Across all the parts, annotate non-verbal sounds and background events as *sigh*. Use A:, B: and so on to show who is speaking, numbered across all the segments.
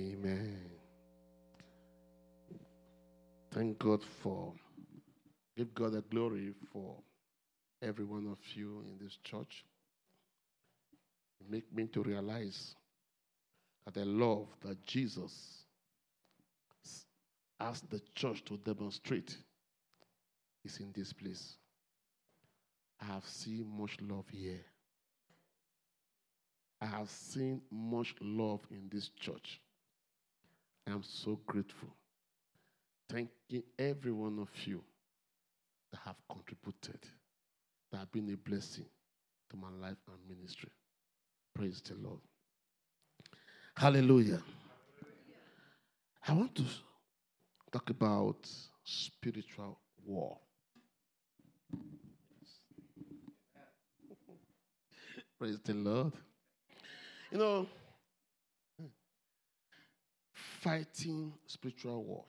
A: Amen. Thank God for, give God the glory for every one of you in this church. Make me to realize that the love that Jesus asked the church to demonstrate is in this place. I have seen much love here. I have seen much love in this church. I am so grateful. Thanking every one of you that have contributed, that have been a blessing to my life and ministry. Praise the Lord. Hallelujah. I want to talk about spiritual war. *laughs* Praise the Lord. You know, fighting spiritual war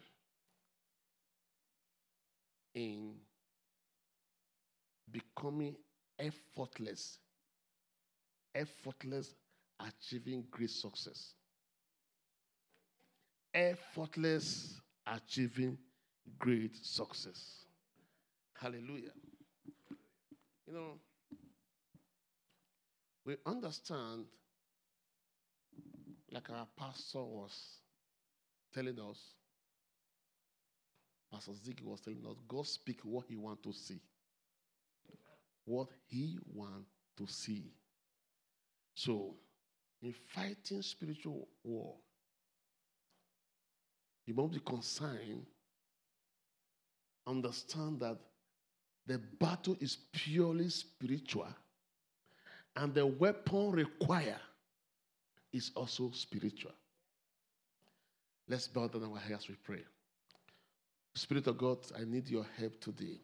A: in becoming effortless, effortless achieving great success, effortless achieving great success. Hallelujah. You know, we understand, like our pastor was telling us, Pastor Ziggy was telling us, God speak what he want to see. What he want to see. So, in fighting spiritual war, you must be concerned, understand that the battle is purely spiritual, and the weapon required is also spiritual. Let's bow down our heads, we pray. Spirit of God, I need your help today.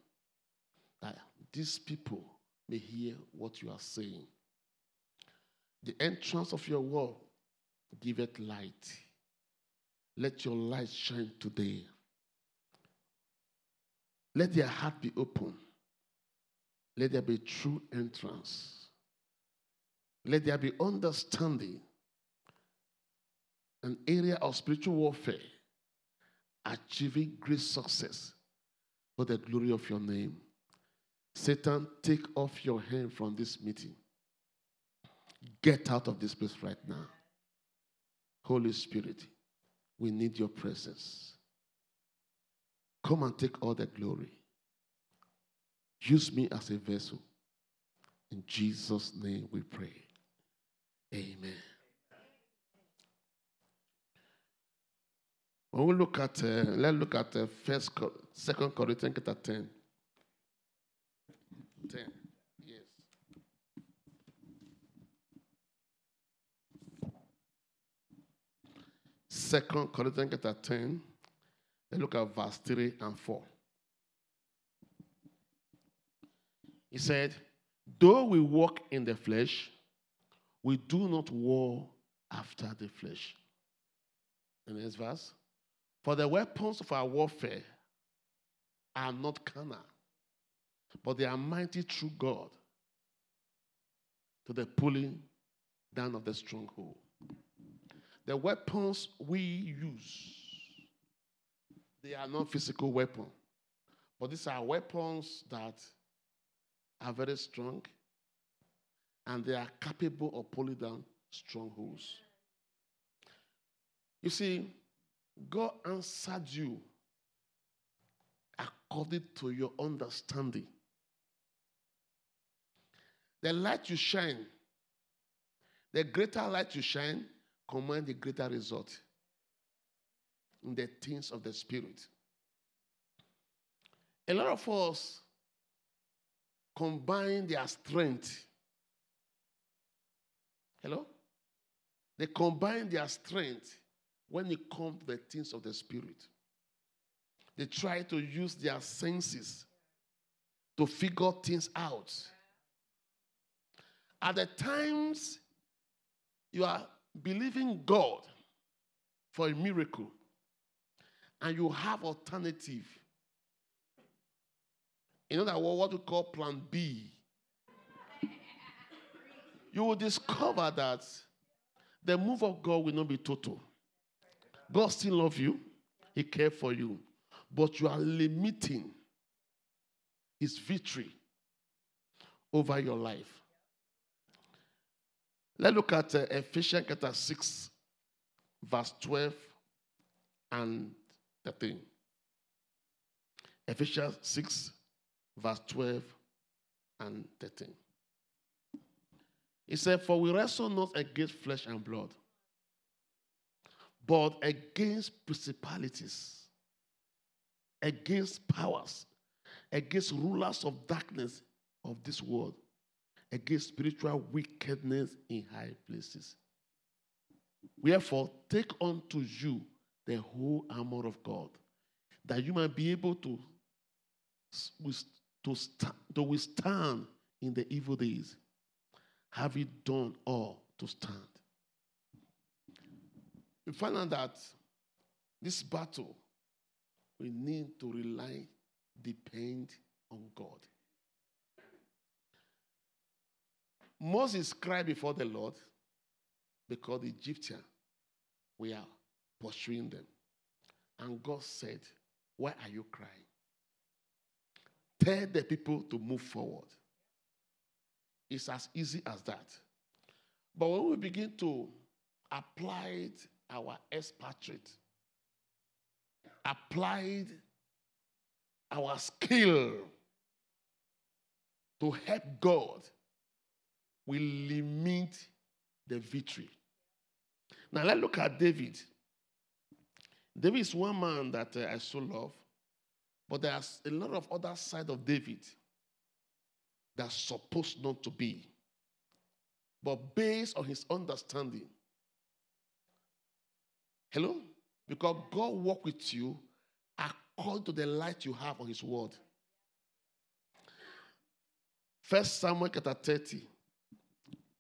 A: That these people may hear what you are saying. The entrance of your word, give it light. Let your light shine today. Let their heart be open. Let there be true entrance. Let there be understanding. An area of spiritual warfare, achieving great success for the glory of your name. Satan, take off your hand from this meeting. Get out of this place right now. Holy Spirit, we need your presence. Come and take all the glory. Use me as a vessel. In Jesus' name we pray. Amen. When we look at, uh, let's look at uh, first, second Corinthians chapter 10. 10. Yes. Second Corinthians chapter 10. Let's look at verse 3 and 4. He said, Though we walk in the flesh, we do not war after the flesh. The next verse. For the weapons of our warfare are not carnal, but they are mighty through God to the pulling down of the stronghold. The weapons we use, they are not physical weapons, but these are weapons that are very strong and they are capable of pulling down strongholds. You see, God answered you according to your understanding. The light you shine, the greater light you shine, command the greater result in the things of the Spirit. A lot of us combine their strength. Hello? They combine their strength when it comes to the things of the Spirit. They try to use their senses to figure things out. At the times you are believing God for a miracle and you have alternative. You know that what we call plan B. You will discover that the move of God will not be total. God still loves you, He cares for you, but you are limiting His victory over your life. Let's look at uh, Ephesians chapter 6, verse 12 and 13. Ephesians 6, verse 12 and 13. He said, For we wrestle not against flesh and blood, but against principalities, against powers, against rulers of darkness of this world, against spiritual wickedness in high places. Wherefore, take unto you the whole armor of God, that you might be able to, to, stand, to withstand in the evil days, having done all to stand. We find out that this battle, we need to rely, depend on God. Moses cried before the Lord because the Egyptians were pursuing them. And God said, Why are you crying? Tell the people to move forward. It's as easy as that. But when we begin to apply our expatriate, applied our skill to help God, we limit the victory. Now let's look at David. David is one man that uh, I so love, but there's a lot of other side of David that's supposed not to be. But based on his understanding, hello? Because God work with you according to the light you have on his word. First Samuel chapter 30,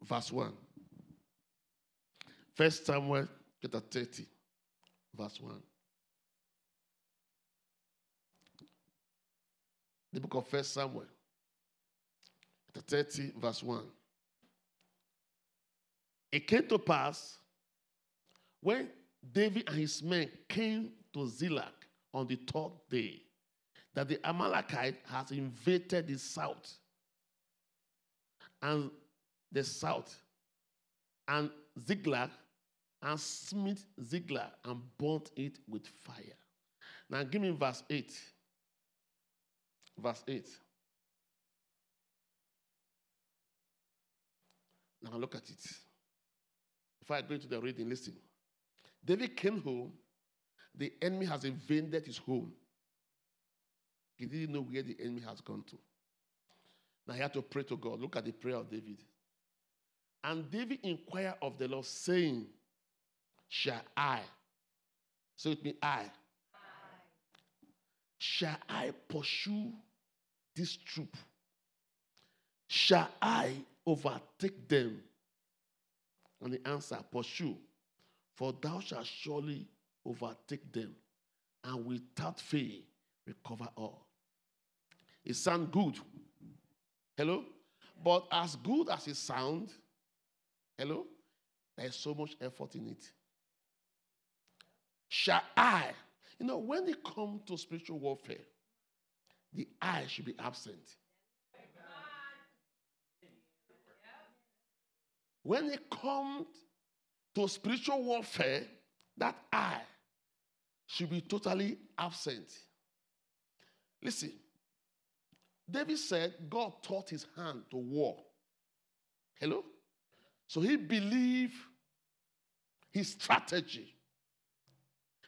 A: verse 1. First Samuel chapter 30, verse 1. The book of First Samuel, chapter 30, verse 1. It came to pass when David and his men came to Ziklag on the third day that the Amalekite has invaded the south and the south and Ziklag and smote Ziklag and burnt it with fire. Now give me verse 8. Verse 8. Now look at it. Before I go into the reading, listen. David came home. The enemy has invaded his home. He didn't know where the enemy has gone to. Now he had to pray to God. Look at the prayer of David. And David inquired of the Lord, saying, Shall I? Say with me, I. I. Shall I pursue this troop? Shall I overtake them? And the answer, pursue, for thou shalt surely overtake them, and without fail recover all. It sounds good. Hello? But as good as it sounds, hello, there's so much effort in it. Shall I? You know, when it comes to spiritual warfare, the I should be absent. When it comes to spiritual warfare, that I should be totally absent. Listen, David said God taught his hand to war. Hello? So he believed his strategy.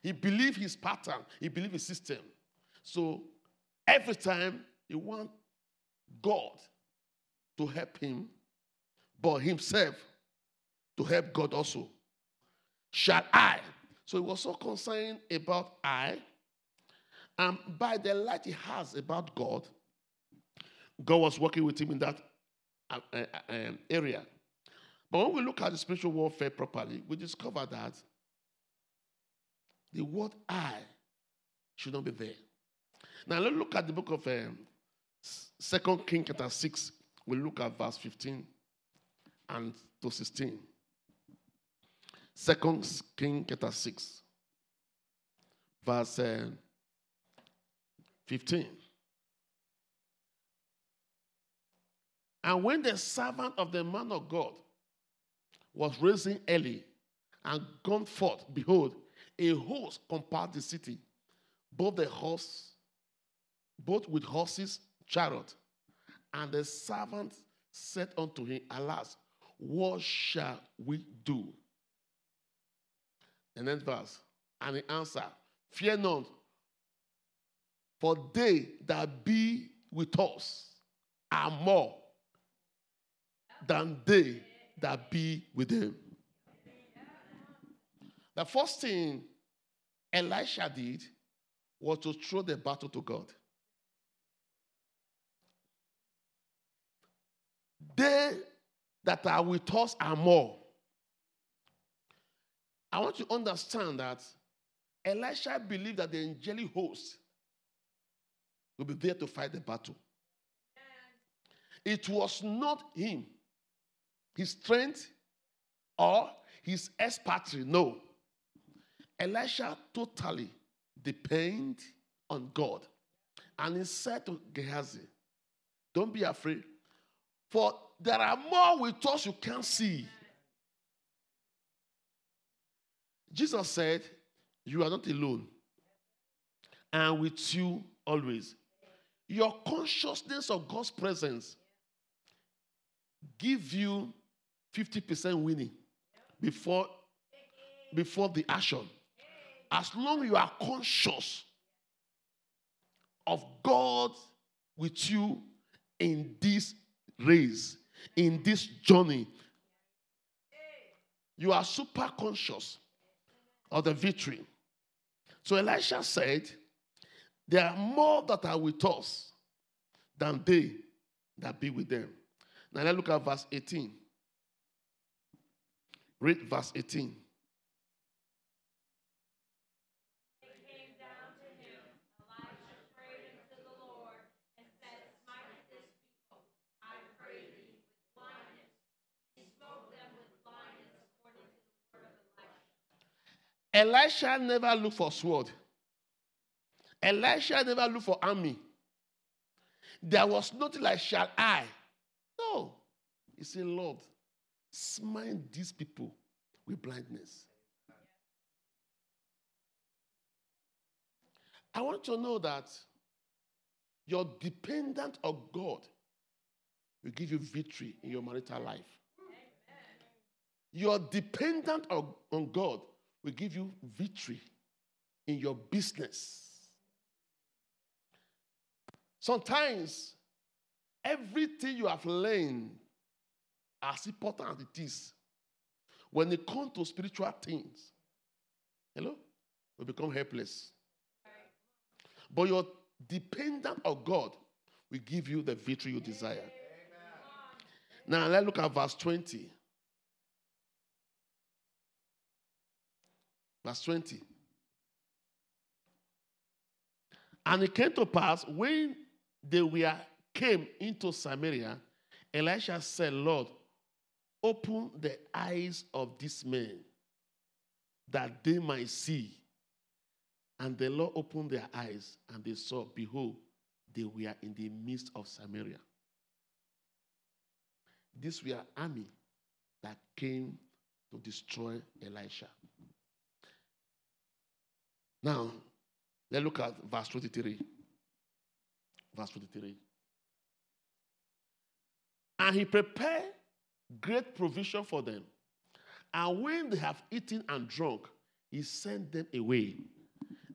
A: He believed his pattern. He believed his system. So every time he want God to help him, but himself to help God also. Shall I? So he was so concerned about I. And by the light he has about God, God was working with him in that uh, uh, um, area. But when we look at the spiritual warfare properly, we discover that the word I should not be there. Now let's look at the book of um, Second King chapter 6. We'll look at verse 15 and to 16. Second King chapter 6. verse uh, 15. And when the servant of the man of God was raising early and gone forth, behold, a host compassed the city, both the horse, both with horses, chariot. And the servant said unto him, Alas, what shall we do? And then verse, and he answered, Fear not, for they that be with us are more than they that be with them. The first thing Elisha did was to throw the battle to God. They that are with us are more. I want you to understand that Elisha believed that the angelic host will be there to fight the battle. It was not him, his strength, or his expertise. No. Elisha totally depend on God. And he said to Gehazi, Don't be afraid, for there are more with us you can't see. Jesus said, You are not alone, and with you always. Your consciousness of God's presence give you 50% winning before, before the action. As long you are conscious of God with you in this race, in this journey, you are super conscious of the victory. So Elisha said, There are more that are with us than they that be with them. Now let's look at verse 18. Read verse 18. Elisha never looked for sword. Elisha never looked for army. There was nothing like shall I. No. He said, Lord, smite these people with blindness. I want to know that you're dependent on God will give you victory in your marital life. You're dependent on, on God will give you victory in your business. Sometimes everything you have learned, as important as it is, when it comes to spiritual things, hello, you become helpless. But your dependent on God will give you the victory you desire. Now let's look at verse 20. Verse 20. And it came to pass when they were came into Samaria, Elisha said, Lord, open the eyes of this man that they might see. And the Lord opened their eyes, and they saw, behold, they were in the midst of Samaria. These were army that came to destroy Elisha. Now, let's look at verse 23. Verse 23. And he prepared great provision for them. And when they have eaten and drunk, he sent them away.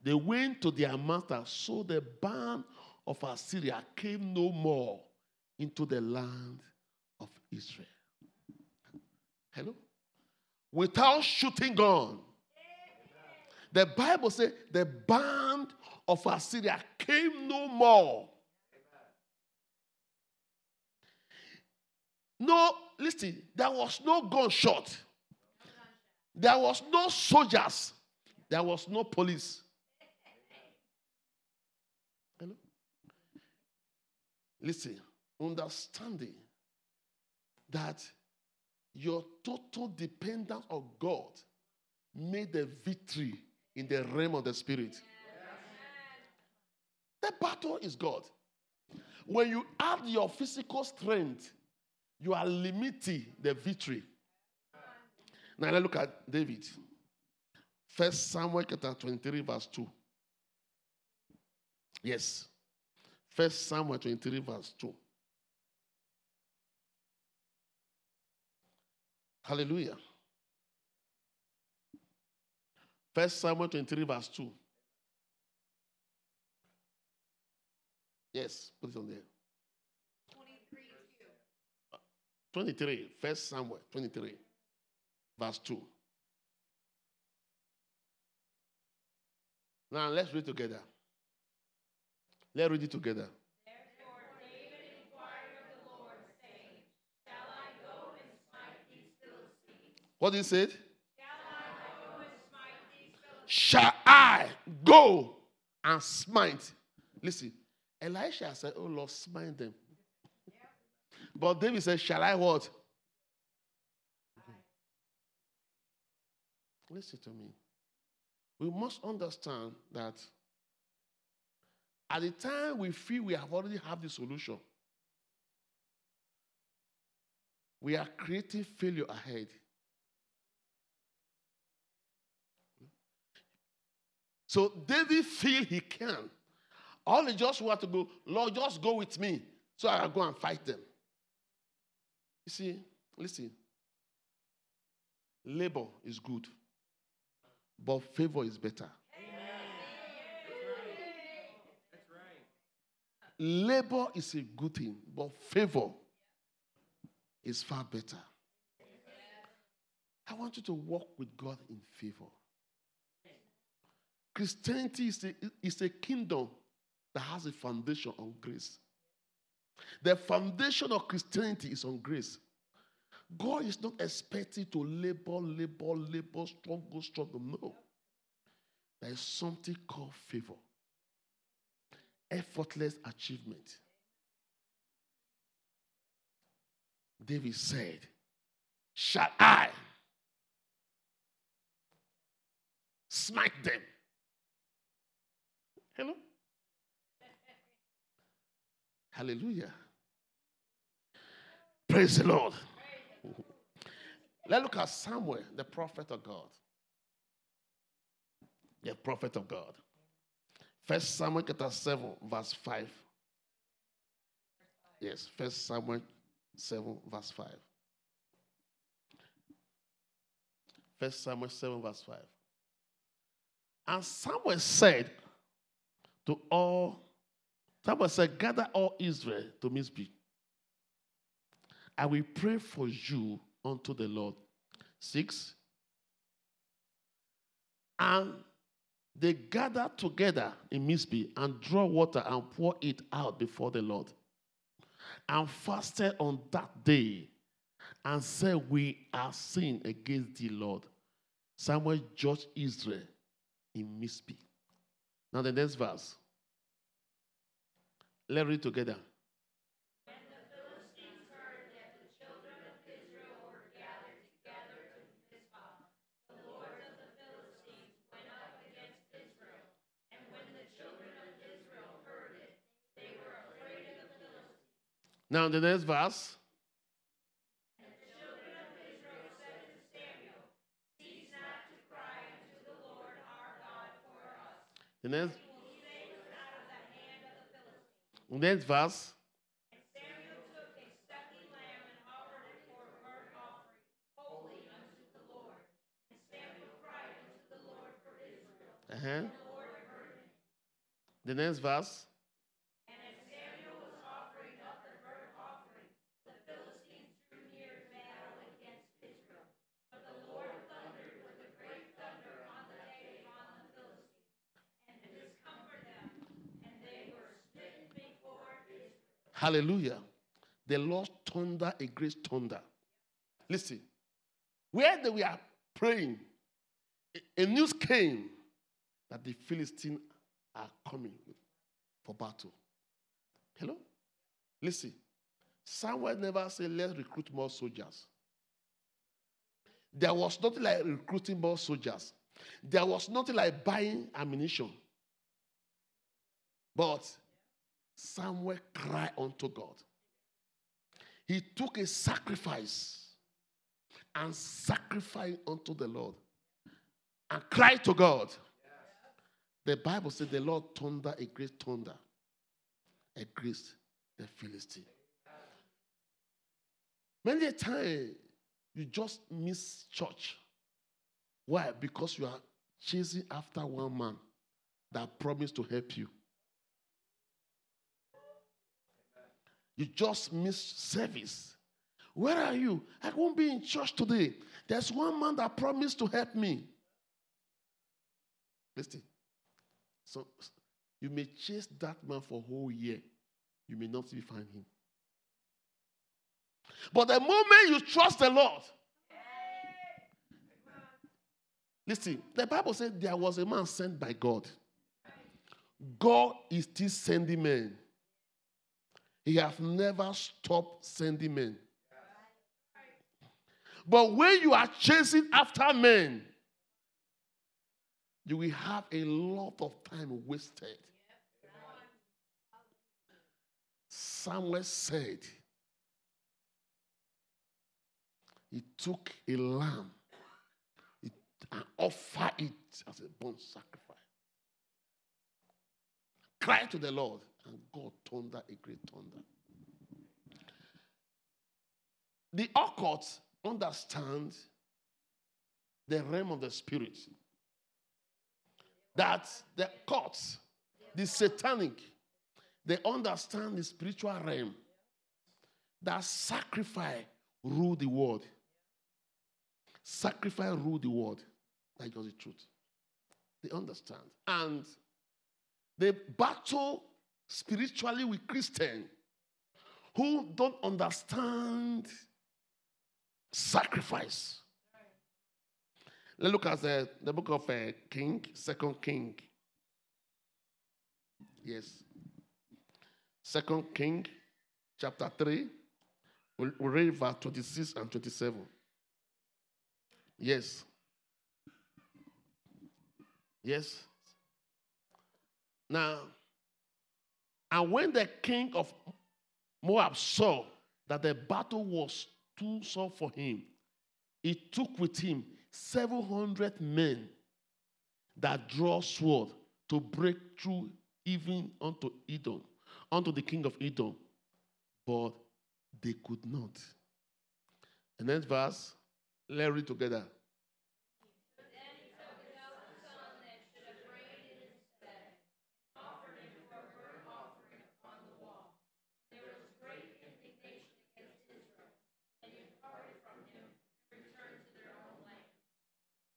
A: They went to their master, so the band of Assyria came no more into the land of Israel. Hello? Without shooting gun. The Bible says the band of Assyria came no more. No, listen, there was no gunshot. There was no soldiers. There was no police. Hello? Listen, understanding that your total dependence on God made the victory in the realm of the spirit. The battle is God. When you add your physical strength, you are limiting the victory. Now let's look at David. First Samuel chapter 23, verse 2. Yes. First Samuel 23, verse 2. Hallelujah. First Samuel 23, verse 2. Yes, put it on there. 23, First Samuel 23, verse 2. Now let's read together. Let's read it together.
B: Lord, saying,
A: he say?
B: Shall I go and smite these Philistines?
A: Shall I go and smite? Listen, Elisha said, Oh Lord, smite them. But David said, Shall I what? Listen to me. We must understand that at the time we feel we have already have the solution, we are creating failure ahead. So David feel he can. All he just want to go, Lord, just go with me so I can go and fight them. You see, listen. Labor is good, but favor is better. That's right. Labor is a good thing, but favor is far better. I want you to walk with God in favor. Christianity is a, is a kingdom that has a foundation on grace. The foundation of Christianity is on grace. God is not expecting to labor, labor, labor, struggle, struggle. No. There is something called favor, effortless achievement. David said, Shall I smite them? Hello? Hallelujah. Praise the Lord. Let's look at Samuel, the prophet of God. The prophet of God. First Samuel chapter 7, verse 5. Yes, first Samuel 7, verse 5. First Samuel 7, verse 5. And Samuel said to all, Samuel said, Gather all Israel to Mizpeh. I will pray for you unto the Lord. Six. And they gather together in Mizpeh and draw water and pour it out before the Lord. And fasted on that day and said, We are sin against the Lord. Samuel judged Israel in Mizpeh. Now, the next verse. Let's read together. Now, the next
B: heard unto the Lord for Israel.
A: Uh-huh.
B: The
A: next verse.
B: And as Samuel was offering up the burnt offering, the Philistines drew near to battle against Israel. But the Lord thundered with a great thunder on the day upon the Philistines, and to discomfort them, and they were smitten before Israel.
A: Hallelujah. The Lord thunder a great thunder. Listen, where they were praying, a- news came that the Philistines are coming for battle. Hello? Listen, Samuel never said, let's recruit more soldiers. There was nothing like recruiting more soldiers. There was nothing like buying ammunition. But Samuel cried unto God. He took a sacrifice and sacrificed unto the Lord and cried to God. The Bible said the Lord thunder a great thunder against the Philistine. Many a time you just miss church. Why? Because you are chasing after one man that promised to help you. You just miss service. Where are you? I won't be in church today. There's one man that promised to help me. Listen. So you may chase that man for a whole year. You may not find him. But the moment you trust the Lord, listen, the Bible said there was a man sent by God. God is still sending men. He has never stopped sending men. But when you are chasing after men, you will have a lot of time wasted. Samuel said, he took a lamb and offered it as a burnt sacrifice. Cried to the Lord, and God thundered a great thunder. The occult understand the realm of the spirit. That the cults, the satanic, they understand the spiritual realm. That sacrifice rule the world. Sacrifice rule the world. That's the truth. They understand. And they battle spiritually with Christians who don't understand sacrifice. Let's look at the, the book of uh, King, Second King. Yes. Second King, chapter 3. We'll, we'll read verse 26 and 27. Yes. Yes. Now, and when the king of Moab saw that the battle was too sore for him, he took with him 700 men that draw sword to break through even unto Edom, unto the king of Edom. But they could not. And next verse, let's read together.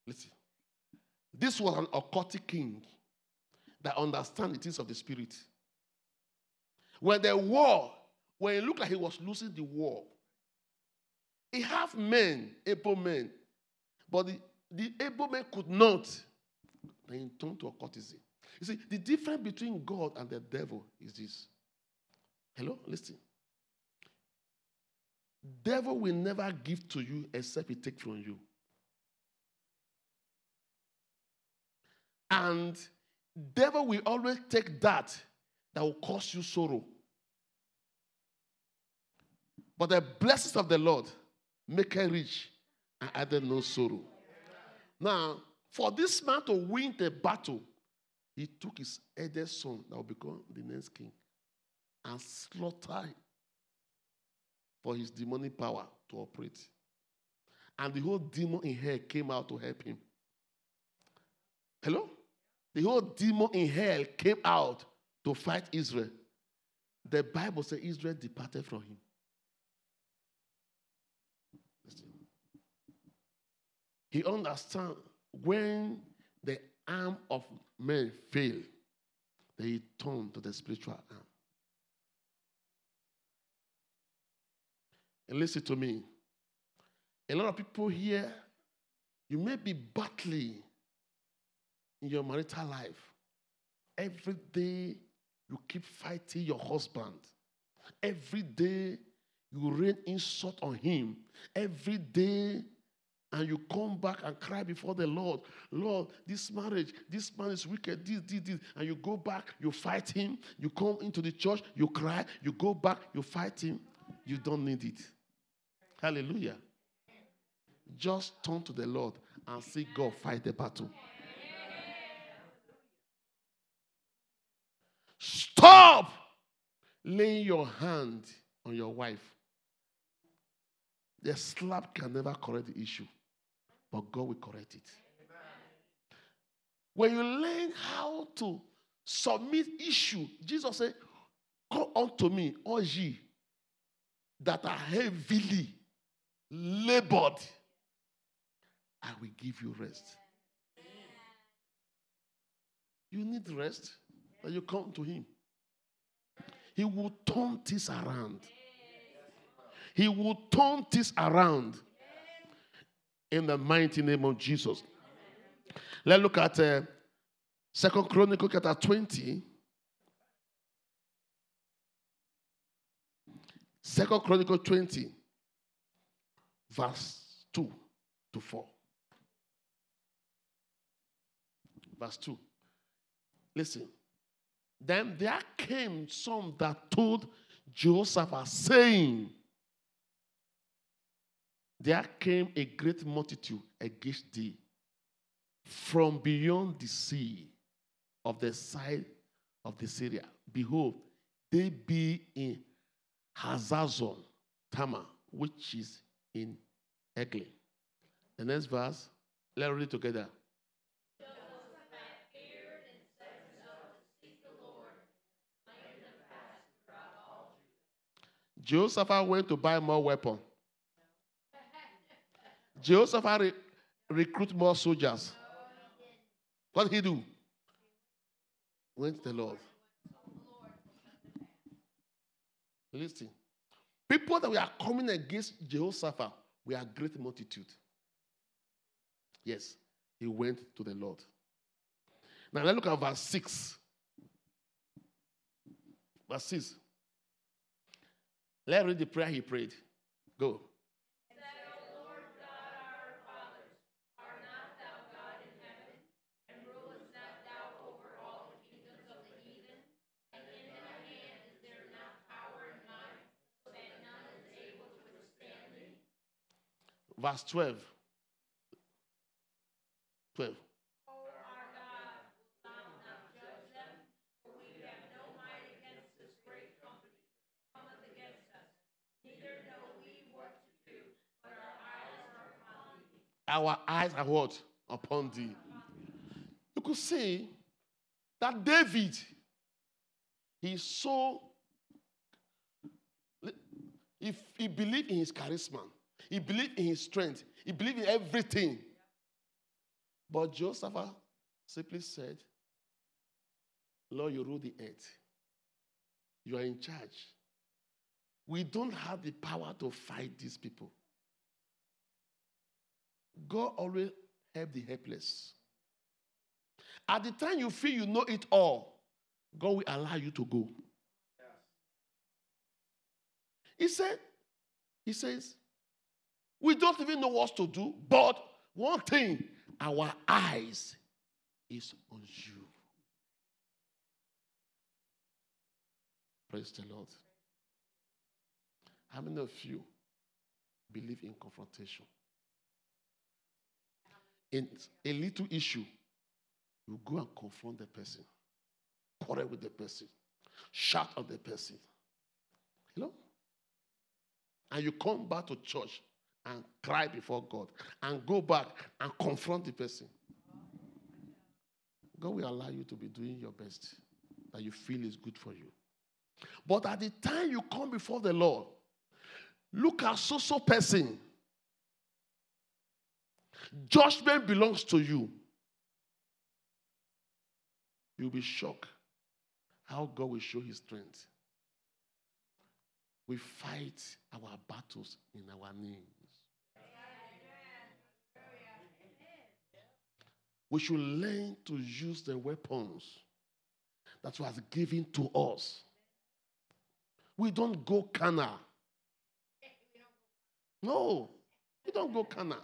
A: Listen. This was an occultic king that understand the things of the spirit. When the war, when it looked like he was losing the war, he have men, able men, but the, the able men could not. Then turn to occultism. You see, the difference between God and the devil is this. Hello, listen. Devil will never give to you except he take from you. And devil will always take that that will cause you sorrow. But the blessings of the Lord make her rich and added no sorrow. Now, for this man to win the battle, he took his eldest son that will become the next king and slaughtered for his demonic power to operate. And the whole demon in her came out to help him. Hello? The whole demon in hell came out to fight Israel. The Bible says Israel departed from him. He understand when the arm of men fail, they turn to the spiritual arm. And listen to me. A lot of people here, you may be battling in your marital life. Every day you keep fighting your husband. Every day you rain insult on him. Every day and you come back and cry before the Lord, Lord, this marriage, this man is wicked, this, this, this, and you go back, you fight him, you come into the church, you cry, you go back, you fight him, you don't need it. Hallelujah. Just turn to the Lord and see God fight the battle. Stop laying your hand on your wife. The slap can never correct the issue, but God will correct it. When you learn how to submit issue, Jesus said, Come unto me, all ye that are heavily labored, I will give you rest. You need rest, and you come to Him. He will turn this around. He will turn this around in the mighty name of Jesus. Let's look at uh, Second Chronicle chapter 20. Second Chronicle 20, verse 2 to 4. Verse 2. Listen. Then there came some that told Jehoshaphat, saying, There came a great multitude against thee from beyond the sea of the side of the Syria. Behold, they be in Hazazon Tamar, which is in Eglaim. The next verse, let's read together. Jehoshaphat went to buy more weapons. Jehoshaphat re- recruit more soldiers. What did he do? Went to the Lord. Listen. People that we are coming against Jehoshaphat were a great multitude. Yes, he went to the Lord. Now let's look at verse 6. Verse 6. Let's read the prayer he prayed. Go. Verse 12. 12. Our eyes are what? Upon thee. You could see that David, he's so, if he believed in his charisma, he believed in his strength, he believed in everything. But Joseph simply said, Lord, you rule the earth. You are in charge. We don't have the power to fight these people. God always help the helpless. At the time you feel you know it all, God will allow you to go. He said, He says, we don't even know what to do, but one thing, our eyes is on you. Praise the Lord. How many of you believe in confrontation? In a little issue, you go and confront the person, quarrel with the person, shout at the person. Hello? And you come back to church and cry before God and go back and confront the person. God will allow you to be doing your best that you feel is good for you. But at the time you come before the Lord, look at so so person. Judgment belongs to you. You'll be shocked how God will show his strength. We fight our battles in our names. We should learn to use the weapons that was given to us. We don't go carnal. No, we don't go carnal.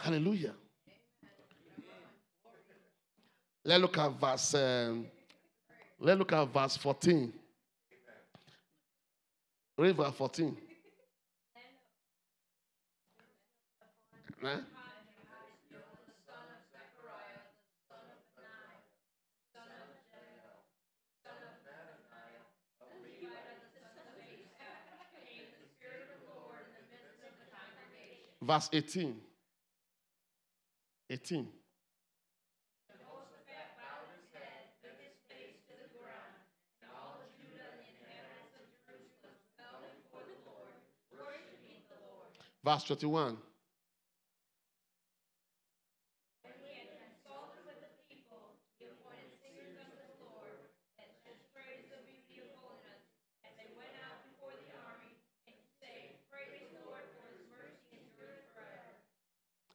A: Hallelujah. Let's look at verse. Um, let's look at verse 14. Read verse 14. Huh? Verse 18. 18. Verse 21.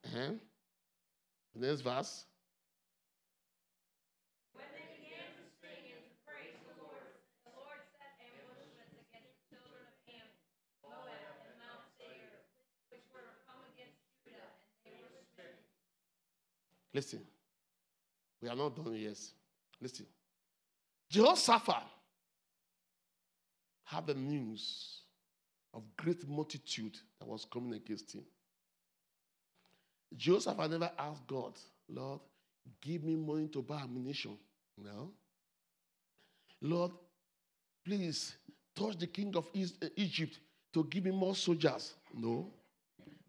A: Uh-huh. Next verse. Listen, we are not done yet. Listen, Jehoshaphat had the news of great multitude that was coming against him. Jehoshaphat never asked God, Lord, give me money to buy ammunition. No. Lord, please touch the king of uh, Egypt to give me more soldiers. No.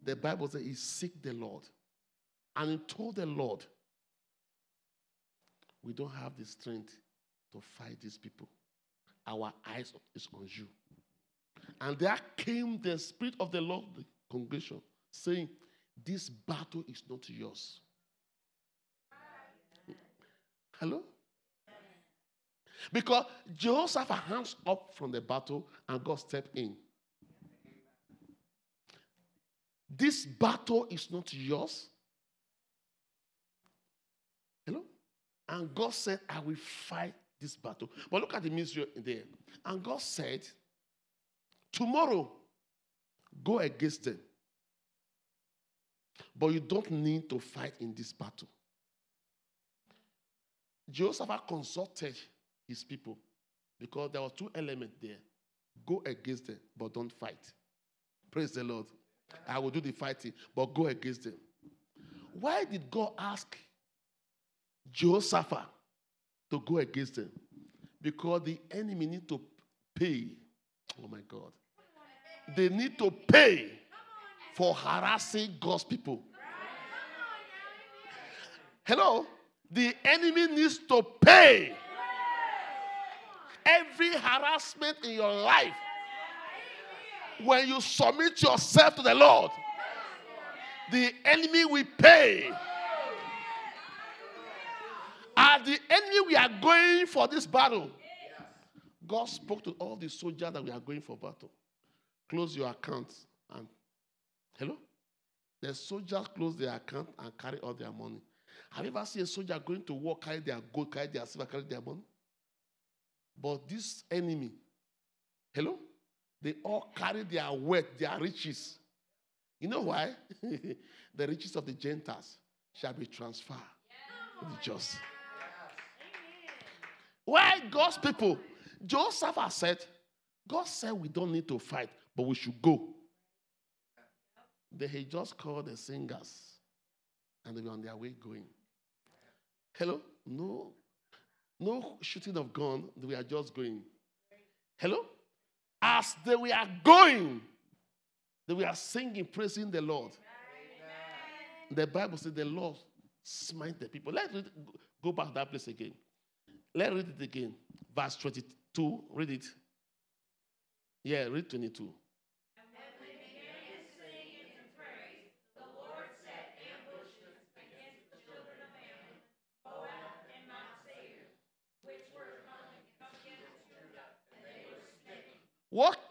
A: The Bible says he seek the Lord. And he told the Lord, We don't have the strength to fight these people. Our eyes is on you. And there came the Spirit of the Lord, the congregation, saying, This battle is not yours. Hello? Because Jehoshaphat hands up from the battle and God stepped in. This battle is not yours. Hello? And God said, I will fight this battle. But look at the mystery there. And God said, Tomorrow, go against them. But you don't need to fight in this battle. Jehoshaphat consulted his people because there were two elements there go against them, but don't fight. Praise the Lord. I will do the fighting, but go against them. Why did God ask Jehoshaphat to go against them? Because the enemy need to pay. Oh my God. They need to pay for harassing God's people. Hello? The enemy needs to pay every harassment in your life when you submit yourself to the Lord. The enemy will pay. As the enemy we are going for this battle, God spoke to all the soldiers that we are going for battle. Close your accounts and hello. The soldiers close their account and carry all their money. Have you ever seen a soldier going to war, carry their gold, carry their silver, carry their money? But this enemy, hello, they all carry their wealth, their riches. You know why? *laughs* the riches of the Gentiles shall be transferred to the just. Why God's people? Jehoshaphat said, God said we don't need to fight, but we should go. They had just called the singers and they were on their way going. Hello? No. No shooting of gun. We are just going. Hello? As they were going, they were singing, praising the Lord. The Bible says the Lord smite the people. Let's read, go back to that place again. Let's read it again. Verse 22. Read it. Yeah, read 22.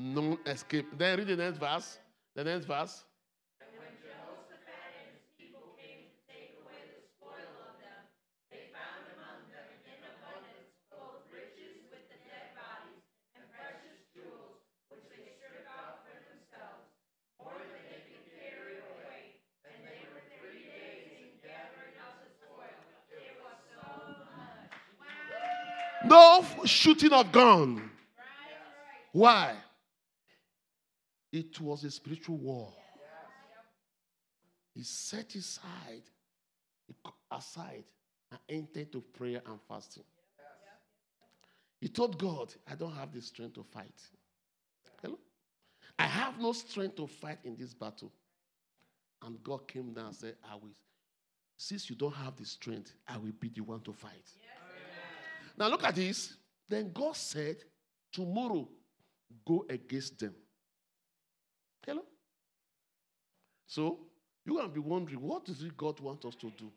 B: days in
A: Then read the
B: spoil. It was so much.
A: No shooting of gun. Why? It was a spiritual war. He set aside, aside, and entered to prayer and fasting. He told God, I don't have the strength to fight. Hello? I have no strength to fight in this battle. And God came down and said, I will, since you don't have the strength, I will be the one to fight. Now look at this. Then God said, Tomorrow, go against them. Hello? So you're going to be wondering, what does it God want us to do?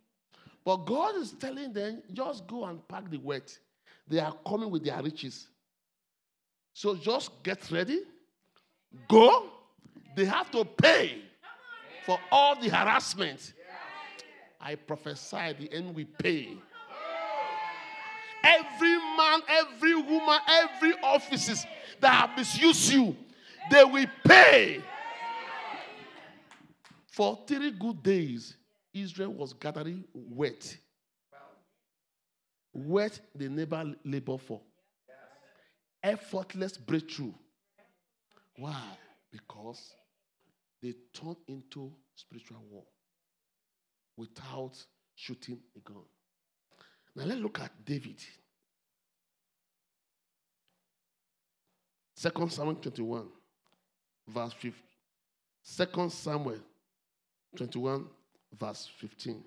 A: But God is telling them, just go and pack the wet. They are coming with their riches. So just get ready, go. They have to pay for all the harassment. I prophesy the end will pay. Every man, every woman, every offices that have misused you, they will pay. For three good days, Israel was gathering wet. Wet they never labor for. Effortless breakthrough. Why? Because they turned into spiritual war without shooting a gun. Now let's look at David. Second Samuel 21, verse 15. Second Samuel 21, verse 15.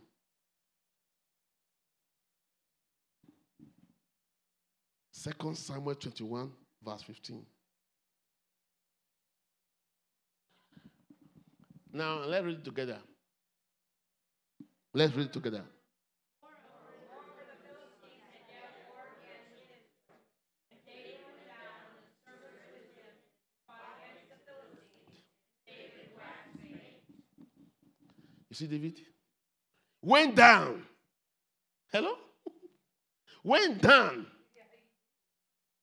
A: Second Samuel 21, verse 15. Now let's read it together. Let's read it together. You see, David? Went down. Hello? Went down.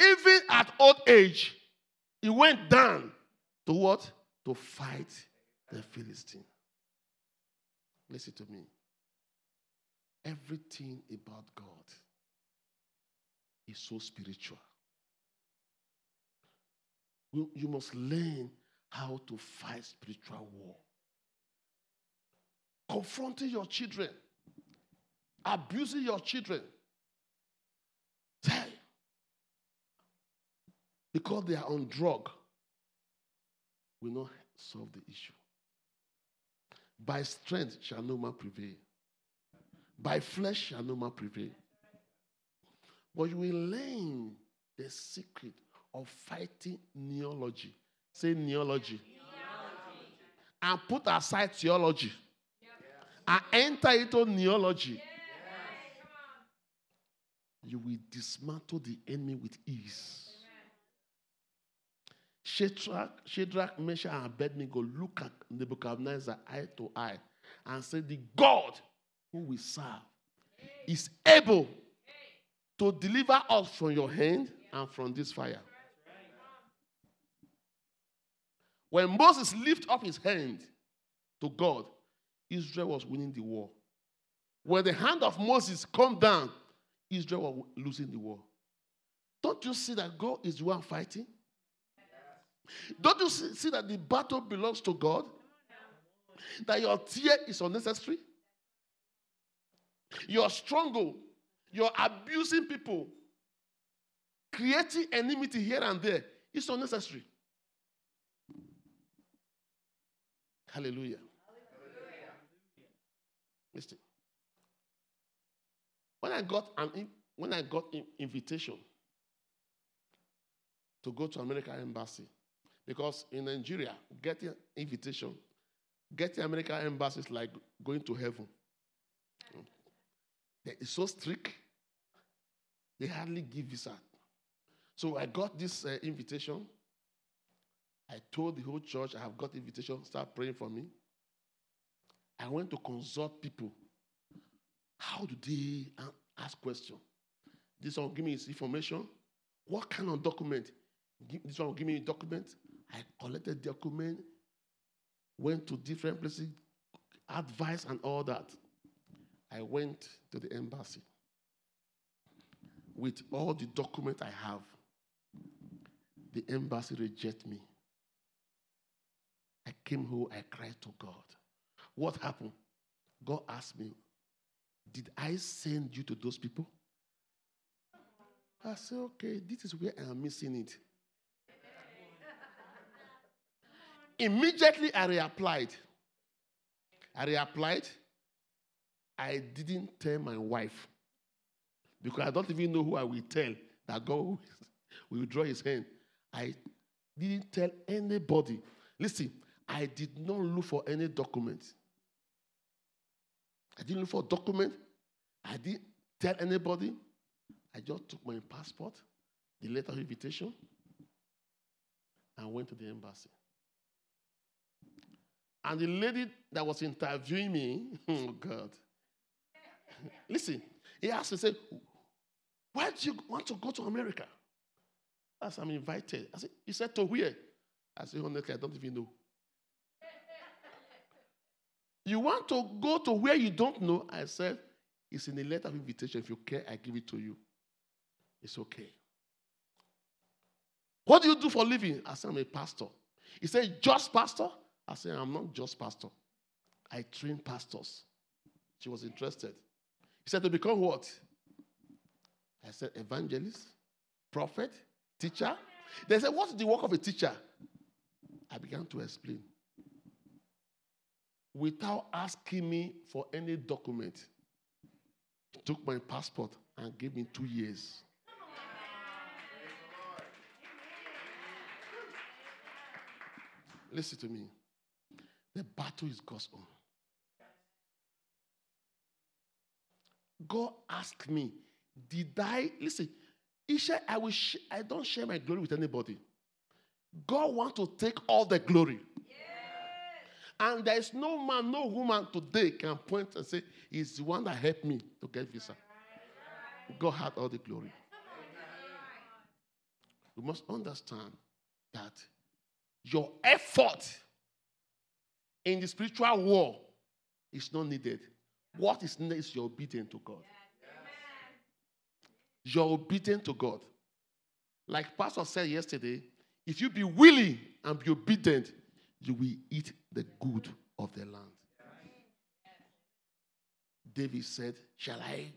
A: Even at old age, he went down to what? To fight the Philistine. Listen to me. Everything about God is so spiritual. You, you must learn how to fight spiritual war confronting your children, abusing your children. Say, because they are on drug, will not solve the issue. By strength shall no man prevail. By flesh shall no man prevail. But you will learn the secret of fighting neology. Say neology. And put aside theology and enter into neology, you will dismantle the enemy with ease. Shadrach, Shadrach, Meshach, and Abednego look at Nebuchadnezzar eye to eye and say, The God who we serve is able to deliver us from your hand and from this fire. When Moses lifted up his hand to God, Israel was winning the war. When the hand of Moses come down, Israel was losing the war. Don't you see that God is the one fighting? Don't you see, that the battle belongs to God? That your tear is unnecessary? Your struggle, you're abusing people, creating enmity here and there is unnecessary. Hallelujah. Listen. When I got an, when I got in- invitation to go to American embassy, because in Nigeria, getting invitation, getting American embassy is like going to heaven. It's so strict. They hardly give visa. So I got this uh, invitation. I told the whole church I have got invitation. Start praying for me. I went to consult people. How do they ask question? This one will give me his information. What kind of document? This one will give me a document. I collected document, went to different places, advice and all that. I went to the embassy with all the document I have. The embassy reject me. I came home, I cried to God. What happened? God asked me, Did I send you to those people? I said, Okay, this is where I am missing it. Immediately I reapplied. I reapplied. I didn't tell my wife because I don't even know who I will tell that God will *laughs* draw his hand. I didn't tell anybody. Listen, I did not look for any document. I didn't look for a document. I didn't tell anybody. I just took my passport, the letter of invitation, and went to the embassy. And the lady that was interviewing me, *laughs* oh God, listen, he asked me, say, why do you want to go to America? I said, I'm invited. I said, he said, to where? I said, honestly, I don't even know. You want to go to where you don't know? I said, it's in the letter of invitation. If you care, I give it to you. It's okay. What do you do for living? I said, I'm a pastor. He said, just pastor? I said, I'm not just pastor. I train pastors. She was interested. He said, to become what? I said, evangelist, prophet, teacher. They said, what's the work of a teacher? I began to explain. Without asking me for any document, took my passport and gave me two years. Listen to me. The battle is God's own. God asked me, Did I listen? Said, I will sh- I don't share my glory with anybody. God wants to take all the glory. And there is no man, no woman today can point and say, He's the one that helped me to get visa. God had all the glory. You must understand that your effort in the spiritual war is not needed. What is needed is your obedience to God. You're obedient to God. Like Pastor said yesterday, if you be willing and be obedient, will eat the good of the land. David said, Shall I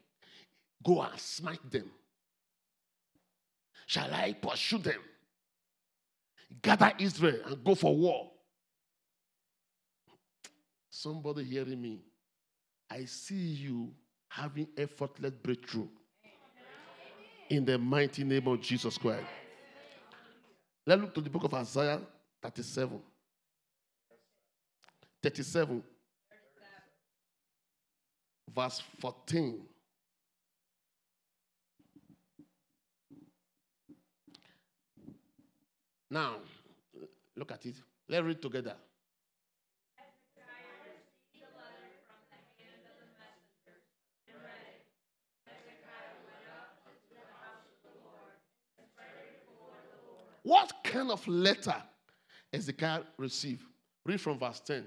A: go and smite them? Shall I pursue them? Gather Israel and go for war. Somebody hearing me, I see you having effortless breakthrough in the mighty name of Jesus Christ. Let's look to the book of Isaiah 37. 37, verse 14. Now, look at it. Let's read together. What kind of letter Ezekiah received? Read from verse 10.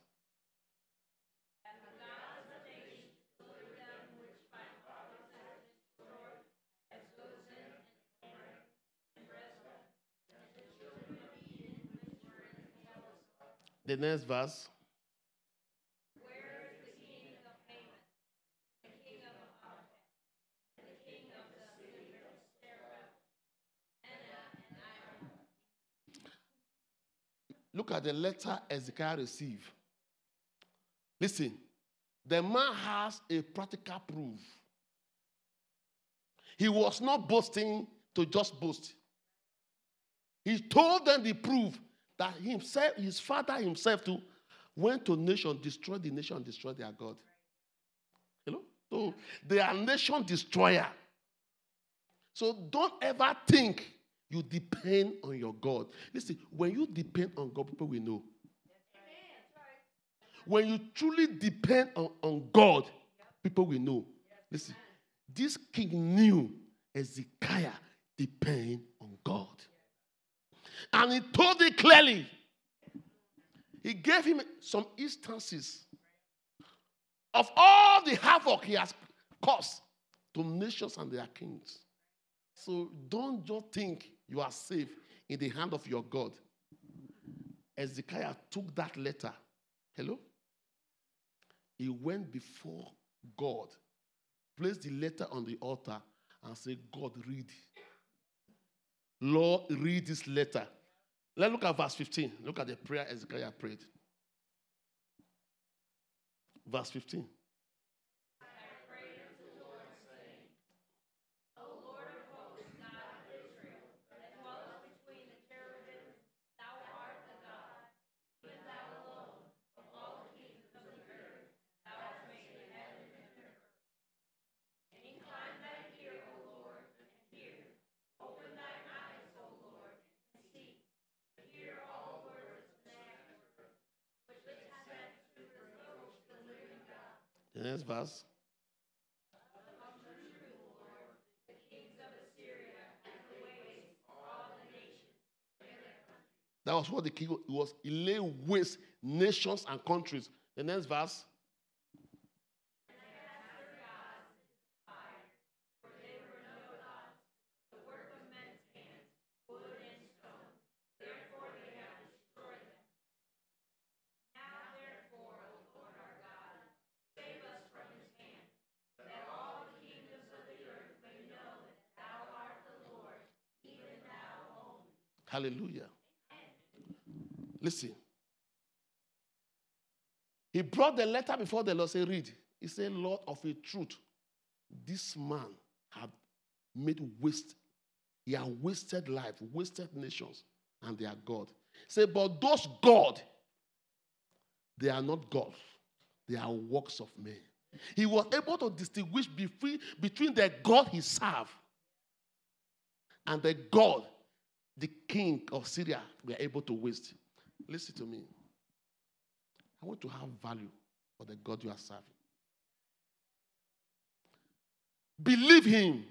B: Enna, and Iron?
A: Look at the letter Ezekiah received. Listen, the man has a practical proof. He was not boasting to just boast. He told them the proof that himself, his father himself too, went to nation, destroyed the nation, destroyed their God. Know? So they are nation destroyer. So don't ever think you depend on your God. Listen, when you depend on God, people will know. When you truly depend on, on God, people will know. Listen, this king knew Ezekiah depend on God. And he told it clearly. He gave him some instances of all the havoc he has caused to nations and their kings. So don't just think you are safe in the hand of your God. Ezekiah took that letter. Hello? He went before God, placed the letter on the altar, and said, God, read. Lord, read this letter. Let's look at verse 15. Look at the prayer Ezekiah prayed. Verse 15.
B: O Lord of hosts, God of Israel, that dwellest between the cherubims, thou art the God, even thou alone, of all the kingdoms of the earth, thou hast made the heaven and the earth. And incline thine ear, O Lord, and hear. Open thine eyes, O Lord, and see. And hear all words of Sennacherib, which they have said to reproach the living God.
A: The next verse.
B: The kings of Assyria and the ways all the nations in their country.
A: That was what the king was. He lay waste nations and countries. The next verse.
B: The work of men's hands, wood and stone. Therefore they have destroyed them. Now therefore, O Lord our God, save us from his hand, that all the kingdoms of the earth may know that thou art the Lord, even thou only.
A: Hallelujah. Listen. He brought the letter before the Lord. Say, read. He said, Lord of a truth, this man had made waste. He had wasted life, wasted nations, and they are God. Say, but those God, they are not God. They are works of men. He was able to distinguish between, between the God he served and the God the king of Syria were able to waste. Listen to me. I want to have value for the God you are serving. Believe him.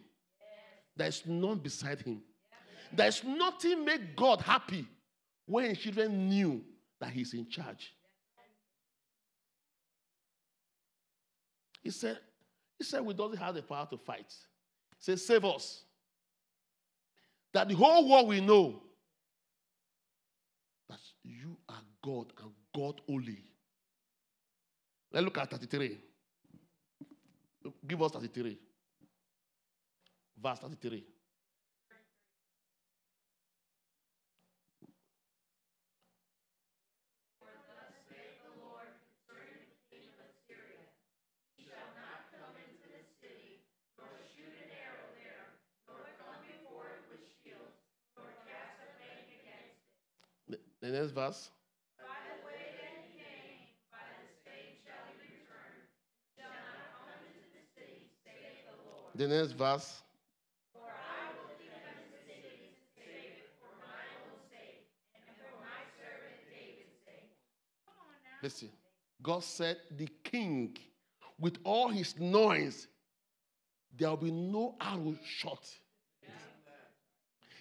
A: There is none beside him. There is nothing make God happy when children knew that he's in charge. He said, he said we don't have the power to fight. He said, save us. That the whole world will know that you are God and God only. Let's look at 33. Give us 33. Verse 33. The, the next verse.
B: By the way that he came, by the same shall he return, shall not come into the city, saith the Lord.
A: The next verse.
B: For I will defend the city, save it for my own sake, and for my servant David's sake. Come on now.
A: Listen. God said, the king, with all his noise, there will be no arrow shot.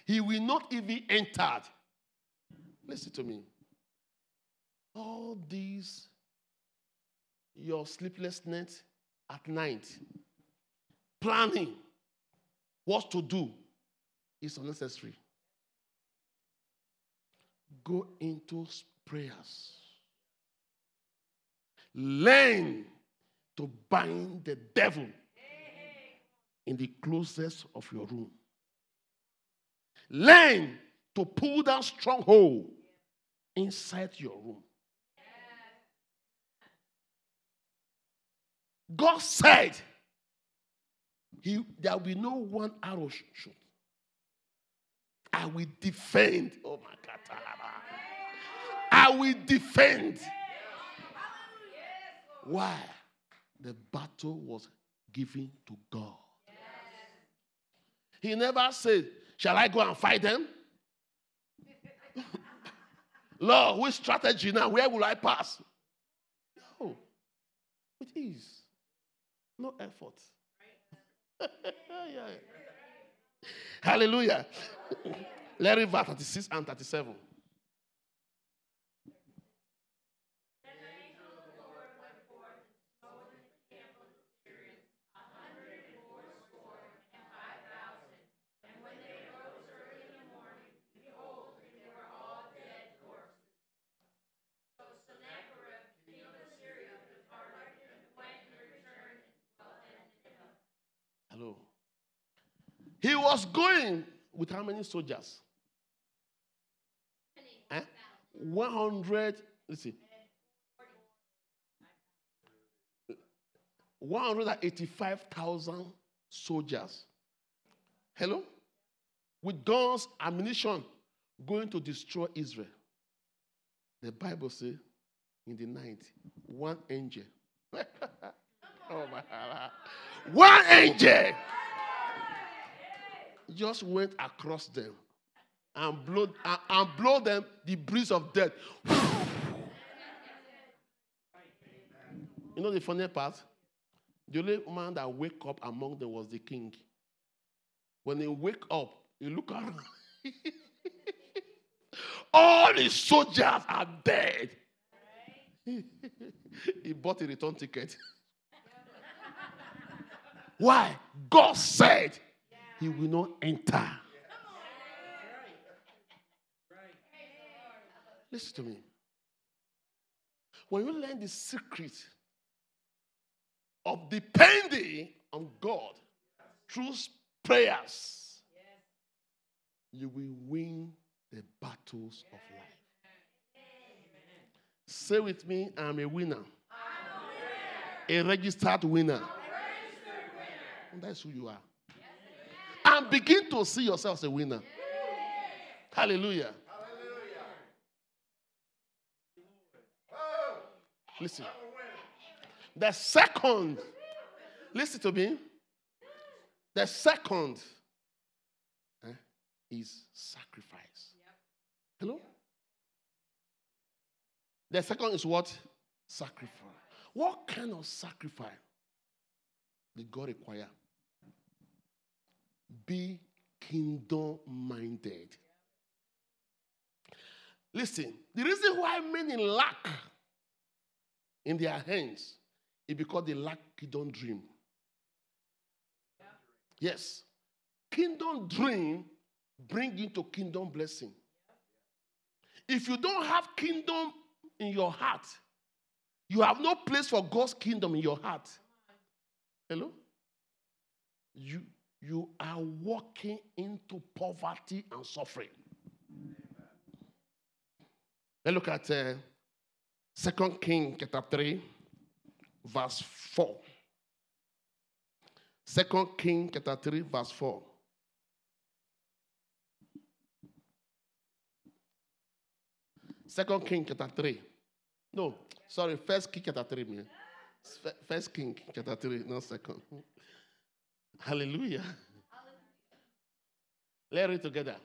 A: He will not even enter. Listen to me. All these, your sleepless night at night, planning what to do is unnecessary. Go into prayers. Learn to bind the devil in the closest of your room. Learn to pull down stronghold inside your room. God said, he, there will be no one arrow shot. I will defend. Oh my God. I will defend. Why? The battle was given to God. He never said, Shall I go and fight them? Lord, which strategy now? Where will I pass? No. It is. No effort. *laughs* Hallelujah. Larry verse 36 and 37. Hello. He was going with how many soldiers? Eh? 100, let's see. 185,000 soldiers. Hello? With guns, ammunition, going to destroy Israel. The Bible says in the night, one angel. *laughs* oh my God. One angel just went across them and blow, and, and blow them the breeze of death. you know the funny part? The only man that wake up among them was the king. When he wake up, he look around. *laughs* All his soldiers are dead. *laughs* he bought a return ticket. *laughs* Why? God said he will not enter. Listen to me. When you learn the secret of depending on God through prayers, you will win the battles of life. Say with me, I'm a winner. A registered winner. That's who you are. And begin to see yourself as a winner. Hallelujah. Hallelujah. Listen. The second, listen to me. The second eh, is sacrifice. Hello? The second is what? Sacrifice. What kind of sacrifice did God require? Be kingdom minded. Listen, the reason why many lack in their hands is because they lack kingdom dream. Yes. Kingdom dream bring you to kingdom blessing. If you don't have kingdom in your heart, you have no place for God's kingdom in your heart. Hello? You, you are walking into poverty and suffering. Let's look at uh, 2 King chapter 3, verse 4. 2 King chapter 3, verse 4. Second King chapter 3. No, sorry, first King chapter 3. Man. First King chapter 3, not second. Hallelujah. Let's read together.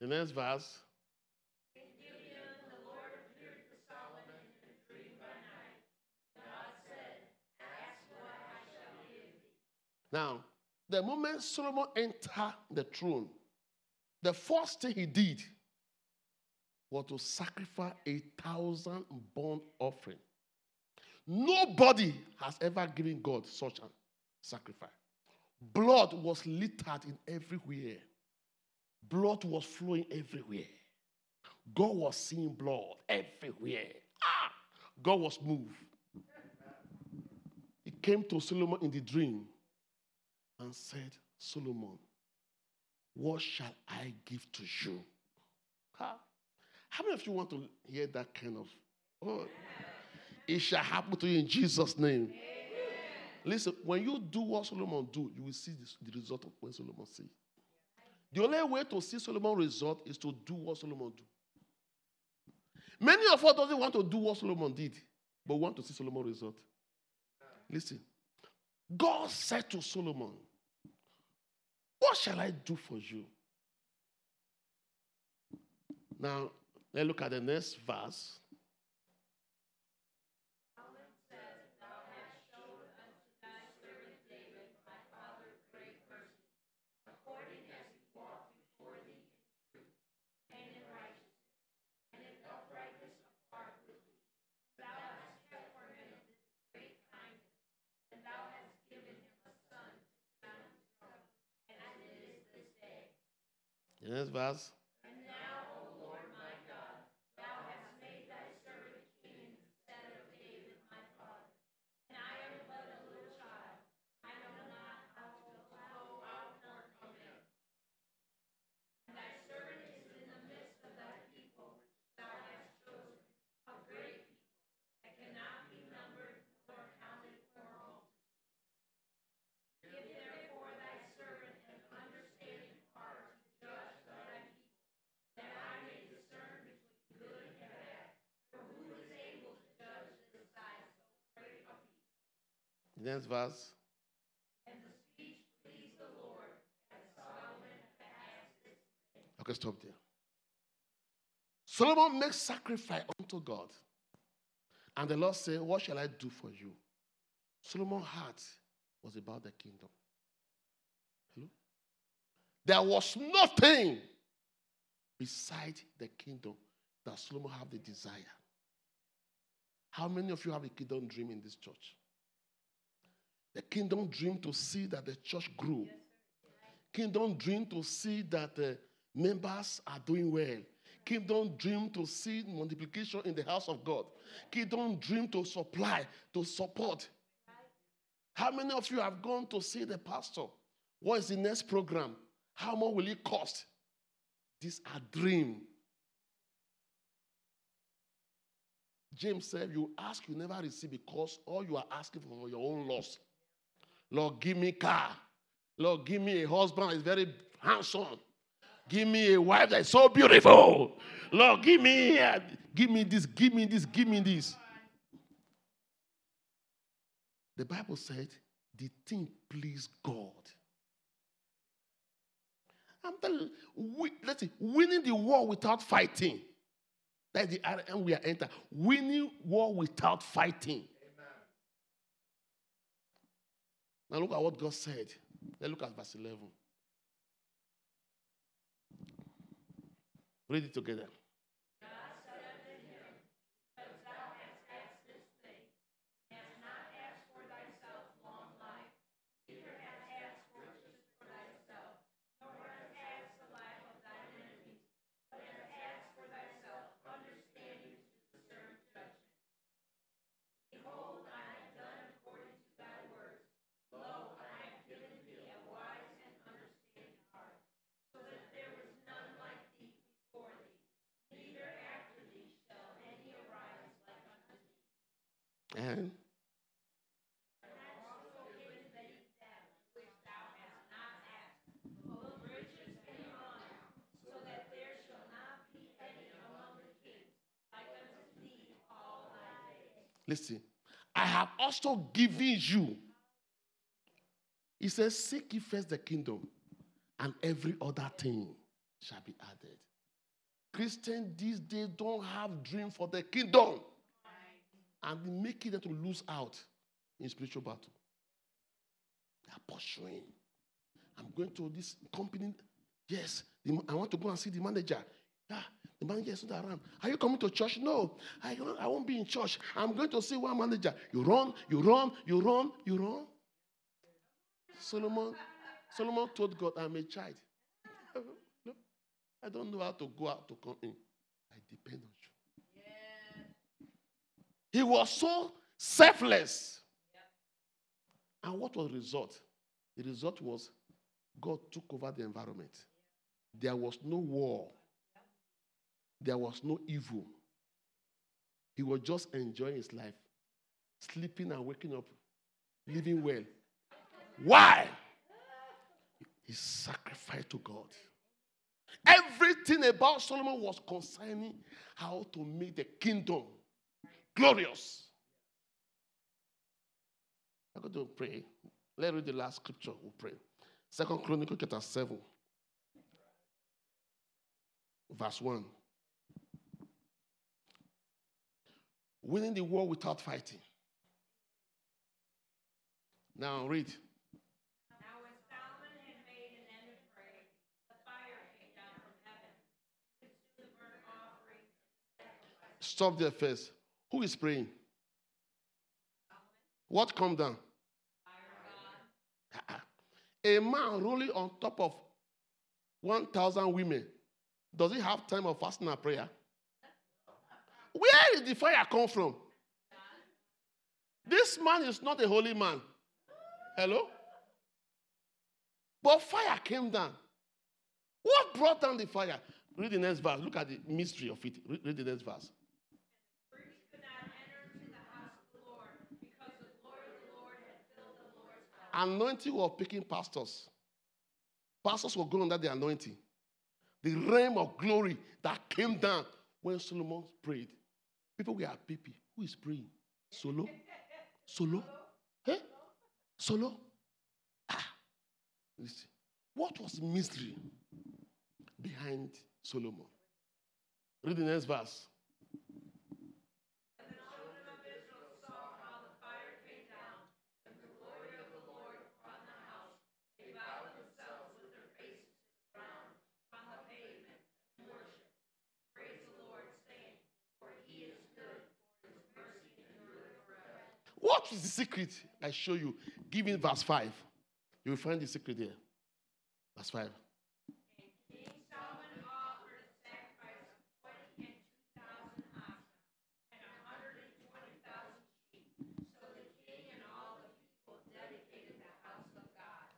A: The next verse. Now, the moment Solomon entered the throne, the first thing he did was to sacrifice a thousand burnt offering. Nobody has ever given God such a sacrifice. Blood was littered in everywhere. Blood was flowing everywhere. God was seeing blood everywhere. Ah, God was moved. He came to Solomon in the dream and said, Solomon, what shall I give to you? Huh? How many of you want to hear that kind of? Oh, it shall happen to you in Jesus' name. Listen, when you do what Solomon do, you will see this, the result of what Solomon see. The only way to see Solomon result is to do what Solomon do. Many of us doesn't want to do what Solomon did, but want to see Solomon result. Listen, God said to Solomon, "What shall I do for you?" Now, let's look at the next verse. Antes vaza. The next verse. The. Okay, stop there. Solomon makes sacrifice unto God. And the Lord said, What shall I do for you? Solomon's heart was about the kingdom. Hello? There was nothing beside the kingdom that Solomon have the desire. How many of you have a kingdom dream in this church? The kingdom dream to see that the church grew. Kingdom dream to see that the members are doing well. Kingdom dream to see multiplication in the house of God. Kingdom dream to supply, to support. How many of you have gone to see the pastor? What is the next program? How much will it cost? These are dream. James said, You ask, you never receive because all you are asking for your own loss. Lord, give me car. Lord, give me a husband that is very handsome. Give me a wife that is so beautiful. Lord, give me, give me this, give me this, give me this. The Bible said the thing pleased God. I'm telling you, let's see, winning the war without fighting. That's the and we are entering. Winning war without fighting. Now look at what God said. Let's look at verse 11. Read it together. And Listen, I have also given you. He says, Seek ye first the kingdom, and every other thing shall be added. Christians these days don't have dream for the kingdom and making them to lose out in spiritual battle. They are pursuing. I'm going to this company. Yes, I want to go and see the manager. Yeah, the manager is not around. Are you coming to church? No, I, I won't be in church. I'm going to see one manager. You run, you run, you run, you run. Solomon, Solomon told God, I'm a child. *laughs* I don't know how to go out to come in. I depend on you. He was so selfless. And what was the result? The result was God took over the environment. There was no war. There was no evil. He was just enjoying his life, sleeping and waking up, living well. Why? He sacrificed to God. Everything about Solomon was concerning how to make the kingdom glorious. I'm going to pray. Let's read the last scripture. We'll pray. Second Chronicle chapter 7, verse 1. Winning the war without fighting. Now read.
B: Now when Solomon had made an end of praying, the fire came down from heaven, and consumed the burnt offering and the sacrifice.
A: Stop there first. Who is praying? What come down? Ah, A man rolling on top of 1,000 women, does he have time of fasting and prayer? Where did the fire come from? This man is not a holy man. Hello? But fire came down. What brought down the fire? Read the next verse. Look at the mystery of it. Read the next verse.
B: Priests could not enter into the house of the Lord, because the glory of the Lord had filled the Lord's house.
A: Anointing was picking pastors. Pastors were going under the anointing. The realm of glory that came down when Solomon prayed. People were happy. Who is praying? Solo? Solo? Eh? Solo? Ah. Listen. What was the mystery behind Solomon? Read the next verse.
B: When the children of Israel saw how the fire came down, and the glory of the Lord upon the house, they bowed themselves with their faces to the ground on the pavement and worshipped. Praise the Lord, saying, For he is good, for his mercy endureth forever.
A: What is the secret? I show you. Give me verse 5. You will find the secret there. Verse 5.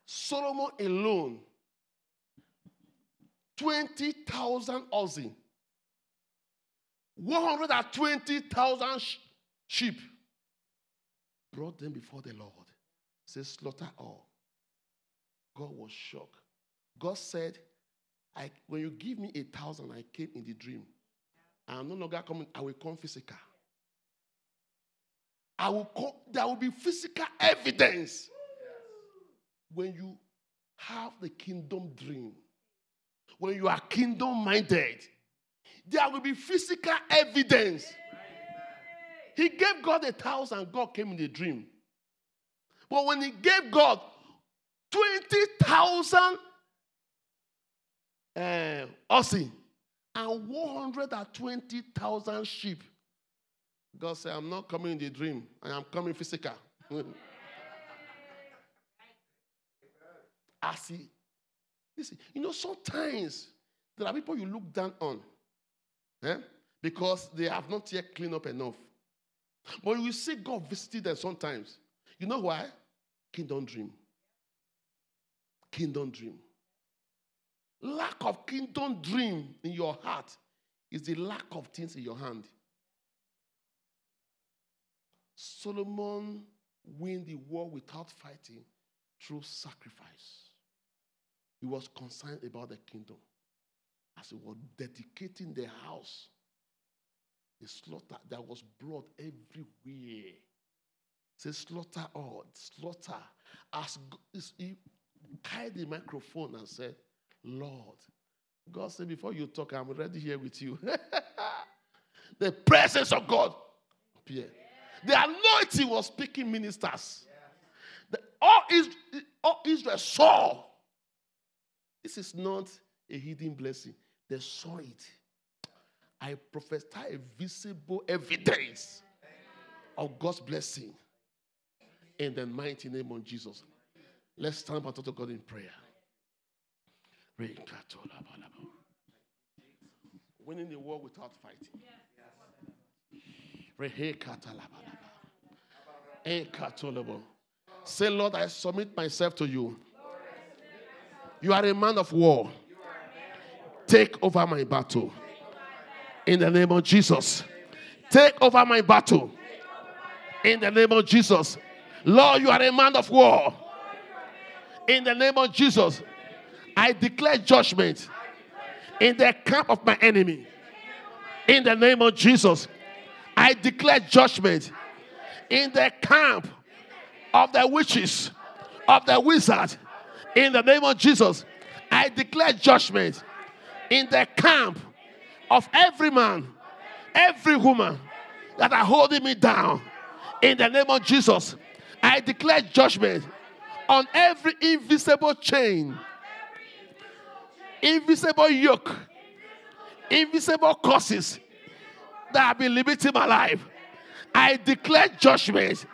B: Solomon
A: alone, 20,000 oxen, 120,000 sh- sheep, brought them before the Lord. Says, slaughter all. God was shocked. God said, I, when you give me a thousand, I came in the dream. I'm no longer coming, I will come physical. I will come, there will be physical evidence when you have the kingdom dream, when you are kingdom minded, there will be physical evidence. He gave God a thousand, God came in the dream. But when he gave God 20,000 uh, oxen and 120,000 sheep, God said, I'm not coming in the dream, I am coming physical. *laughs* He, listen, you know, sometimes there are people you look down on eh, because they have not yet cleaned up enough. But you will see God visiting them sometimes. You know why? Kingdom dream. Kingdom dream. Lack of kingdom dream in your heart is the lack of things in your hand. Solomon win the war without fighting through sacrifice. He was concerned about the kingdom. As he was dedicating the house, the slaughter, there was blood everywhere. Say slaughter all, slaughter. As he carried the microphone and said, Lord, God said, before you talk, I'm ready here with you. *laughs* the presence of God appeared. The anointing was speaking ministers. The, all, Israel, all Israel saw. This is not a hidden blessing. They saw it. I prophesy a visible evidence of God's blessing in the mighty name of Jesus. Let's stand up to God in prayer. Winning the war without fighting. Say, Lord, I submit myself to you. You are a man of war. Take over my battle. In the name of Jesus. Take over my battle. In the name of Jesus. Lord, you are a man of war. In the name of Jesus. I declare judgment in the camp of my enemy. In the name of Jesus. I declare judgment in the camp of the witches, of the wizard. In the name of Jesus. I declare judgment in the camp of every man, every woman that are holding me down. In the name of Jesus, I declare judgment on every invisible chain, invisible yoke, invisible causes that have been limiting my life. I declare judgment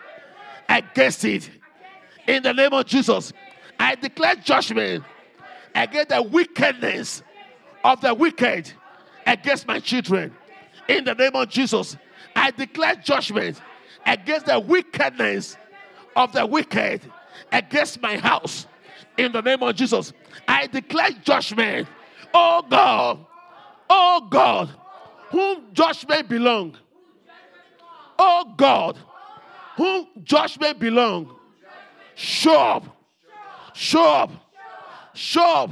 A: against it. In the name of Jesus, I declare judgment against the wickedness of the wicked against my children. In the name of Jesus, I declare judgment against the wickedness of the wicked against my house. In the name of Jesus, I declare judgment. Oh God, oh God, whom judgment belong. Oh God, whom judgment belong. Show up, show up, show up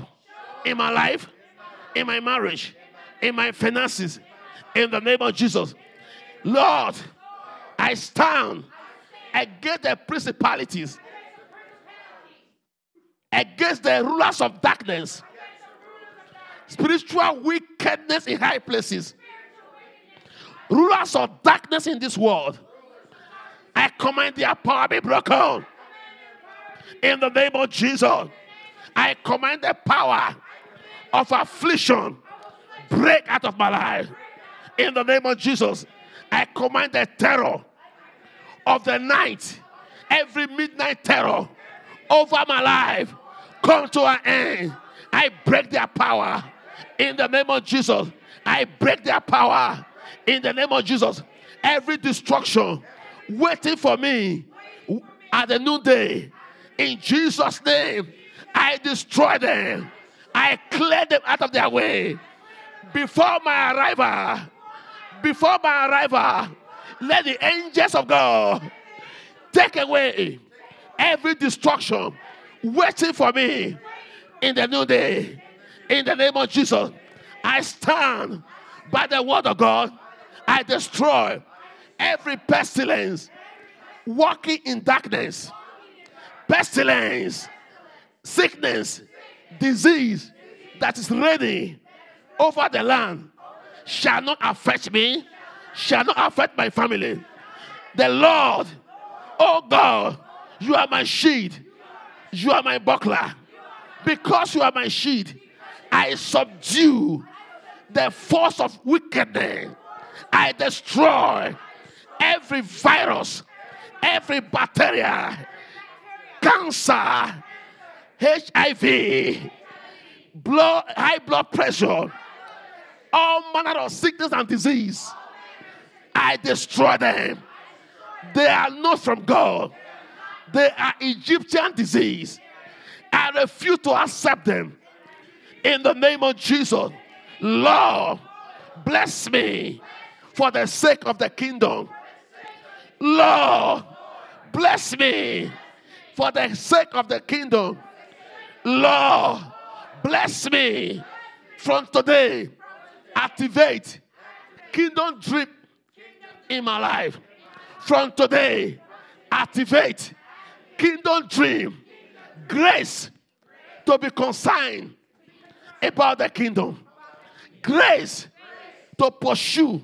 A: in my life, in my marriage, in my finances, in the name of Jesus. Lord, I stand against the principalities, against the rulers of darkness, spiritual wickedness in high places, rulers of darkness in this world. I command their power be broken. In the name of Jesus, I command the power of affliction break out of my life. In the name of Jesus, I command the terror of the night, every midnight terror over my life, come to an end. I break their power in the name of Jesus. I break their power in the name of Jesus. Every destruction waiting for me at the noonday, in Jesus' name, I destroy them. I clear them out of their way before my arrival. Before my arrival, let the angels of God take away every destruction waiting for me in the new day. In the name of Jesus, I stand by the word of God. I destroy every pestilence walking in darkness, pestilence, sickness, disease that is ready over the land shall not affect me, shall not affect my family. The Lord, oh God, you are my shield, you are my buckler. Because you are my shield, I subdue the force of wickedness. I destroy every virus, every bacteria, cancer, HIV, blood, high blood pressure, all manner of sickness and disease. I destroy them. They are not from God. They are Egyptian disease. I refuse to accept them. In the name of Jesus, Lord, bless me for the sake of the kingdom. Lord, bless me for the sake of the kingdom. Lord, bless me from today. Activate kingdom drip in my life. From today, activate kingdom dream, grace to be concerned about the kingdom, grace to pursue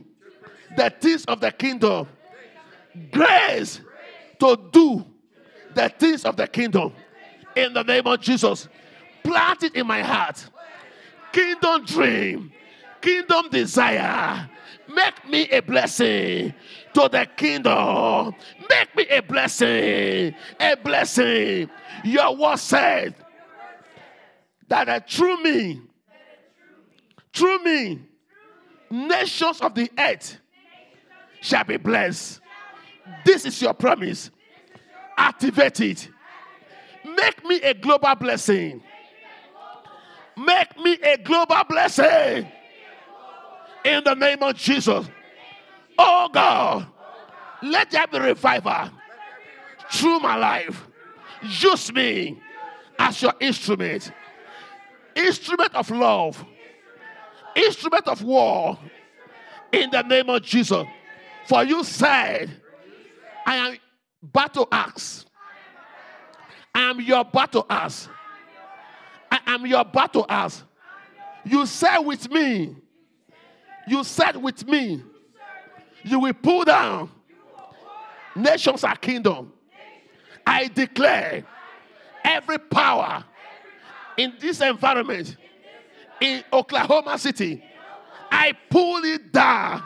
A: the things of the kingdom, grace to do the things of the kingdom. In the name of Jesus, plant it in my heart. Kingdom dream, kingdom desire, Make me a blessing to the kingdom. Make me a blessing. A blessing. Your word said that uh, through me, through me, nations of the earth shall be blessed. This is your promise. Activate it. Make me a global blessing. Make me a global blessing. In the name of Jesus. Oh God, let there be revival through my life. Use me as your instrument. Instrument of love. Instrument of war. In the name of Jesus. For you said, I am battle axe. I am your battle axe. I am your battle axe. You said with me, you said with me, you will pull down nations are kingdom. I declare every power in this environment in Oklahoma City, I pull it down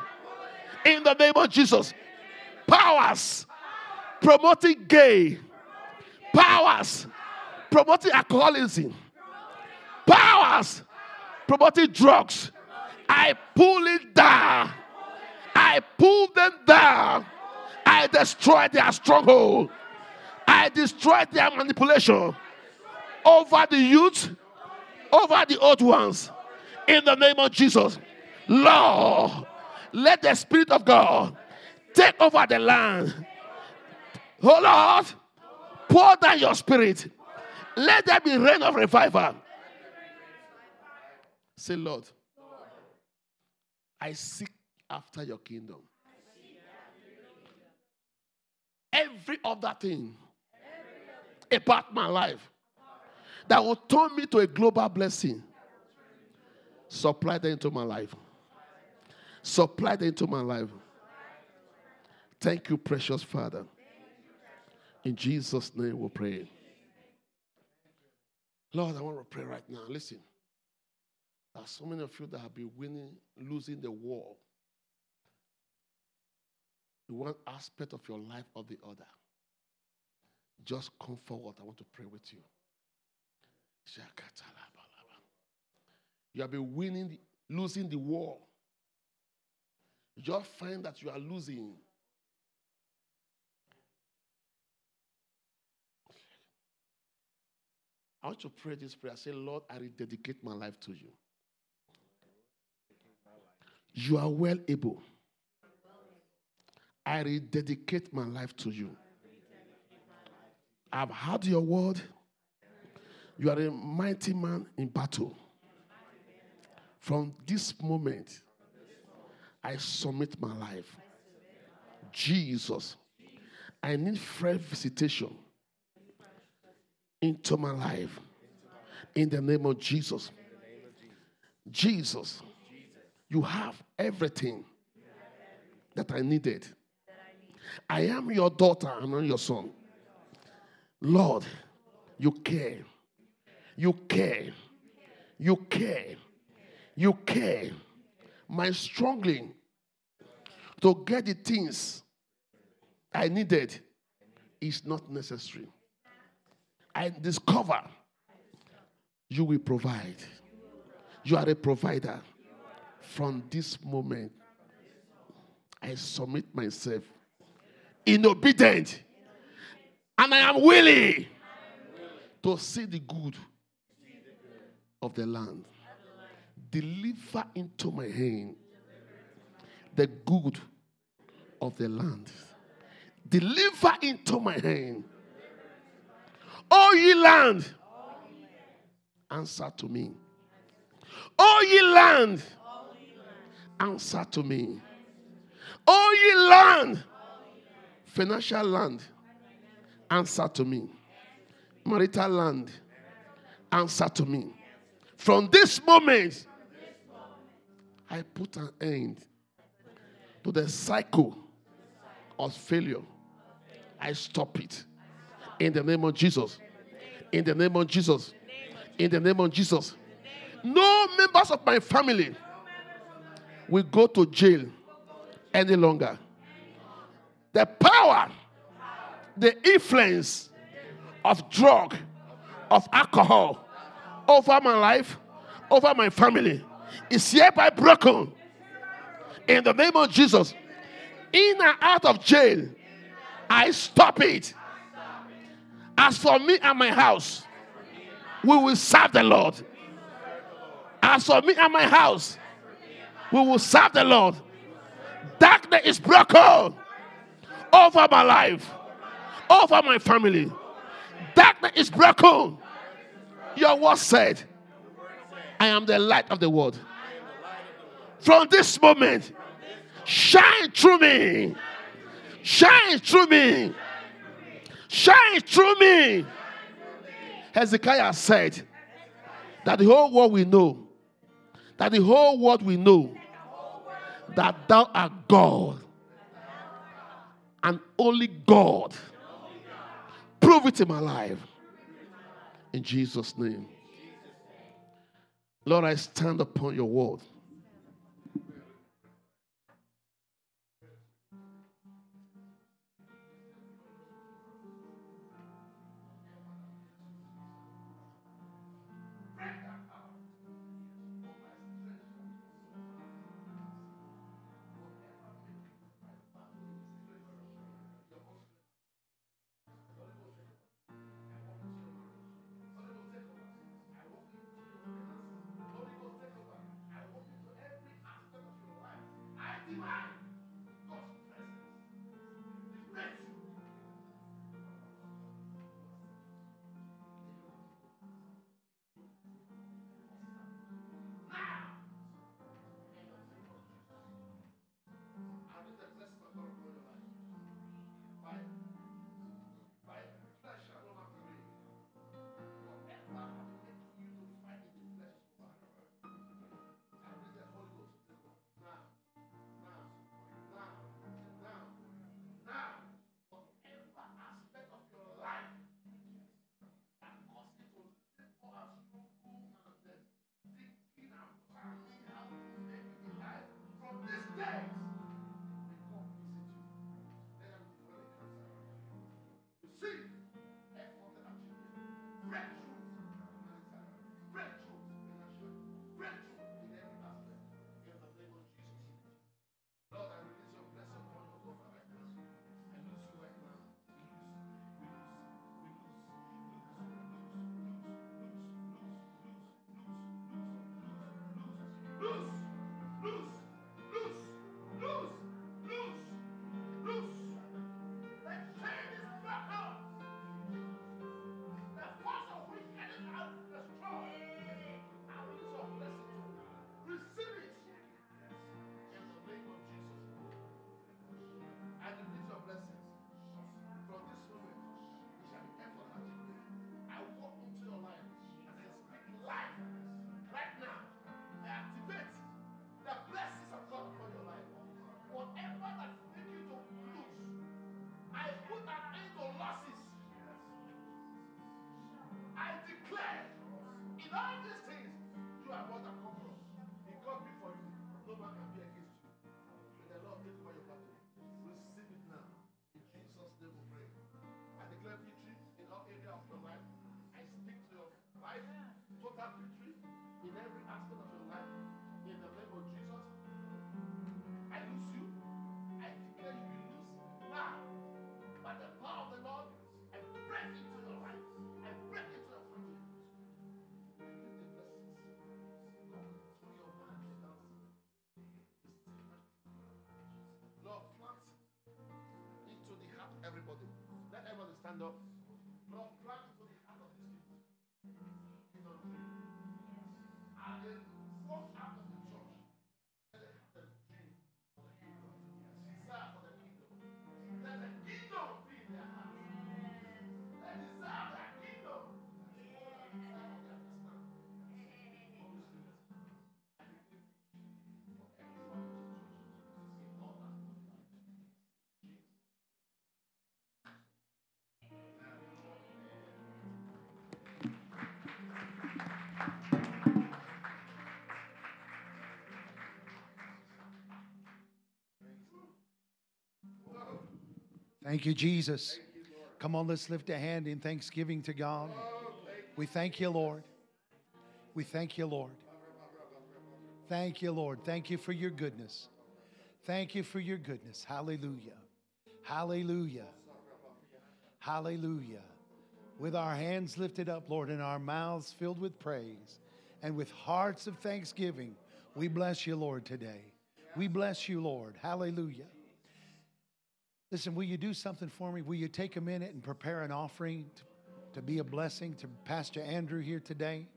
A: in the name of Jesus. Powers promoting gay, powers promoting alcoholism, powers promoting drugs. I pull it down. I pull them down. I destroy their stronghold. I destroy their manipulation over the youth, over the old ones. In the name of Jesus. Lord, let the Spirit of God take over the land. Oh Lord, pour down your spirit. Let there be rain of revival. Say, Lord, I seek after your kingdom. Every other thing about my life that will turn me to a global blessing, supply that into my life. Supply that into my life. Thank you, precious Father. In Jesus' name we pray. Lord, I want to pray right now. Listen. There are so many of you that have been winning, losing the war. One aspect of your life or the other. Just come forward. I want to pray with you. You have been winning, losing the war. You just find that you are losing. I want to pray this prayer. Say, Lord, I rededicate my life to you. You are well able. I rededicate my life to you. I've heard your word. You are a mighty man in battle. From this moment, I submit my life. Jesus, I need fresh visitation into my life. In the name of Jesus. Jesus, you have everything that I needed. I am your daughter, I'm not your son. Lord, you care. You care. You care. You care. My struggling to get the things I needed is not necessary. I discover you will provide. You are a provider. From this moment, I submit myself in obedience, and I am willing to see the good of the land. Deliver into my hand the good of the land. Deliver into my hand. O ye land, answer to me. O ye land, answer to me. O ye land, financial land, answer to me. Marital land, answer to me. From this moment, I put an end to the cycle of failure. I stop it. In the name of Jesus. In the name of Jesus. In the name of Jesus. No members of my family will go to jail any longer. The power, the influence of drug, of alcohol over my life, over my family is hereby broken in the name of Jesus. In and out of jail, I stop it. As for me and my house, we will serve the Lord. As for me and my house, we will serve the Lord. Darkness is broken over my life, over my family. Darkness is broken. Your word said, I am the light of the world. From this moment, shine through me. Shine through me. Shine through me. Hezekiah said that the whole world will know, that the whole world will know that thou art God and only God. Prove it in my life. In Jesus' name. Lord, I stand upon your word. Let
C: Thank you, Jesus. Come on, let's lift a hand in thanksgiving to God. We thank you, Lord. We thank you, Lord. Thank you, Lord. Thank you for your goodness. Thank you for your goodness. Hallelujah. Hallelujah. Hallelujah. With our hands lifted up, Lord, and our mouths filled with praise, and with hearts of thanksgiving, we bless you, Lord, today. We bless you, Lord. Hallelujah. Listen, will you do something for me? Will you take a minute and prepare an offering to, to be a blessing to Pastor Andrew here today?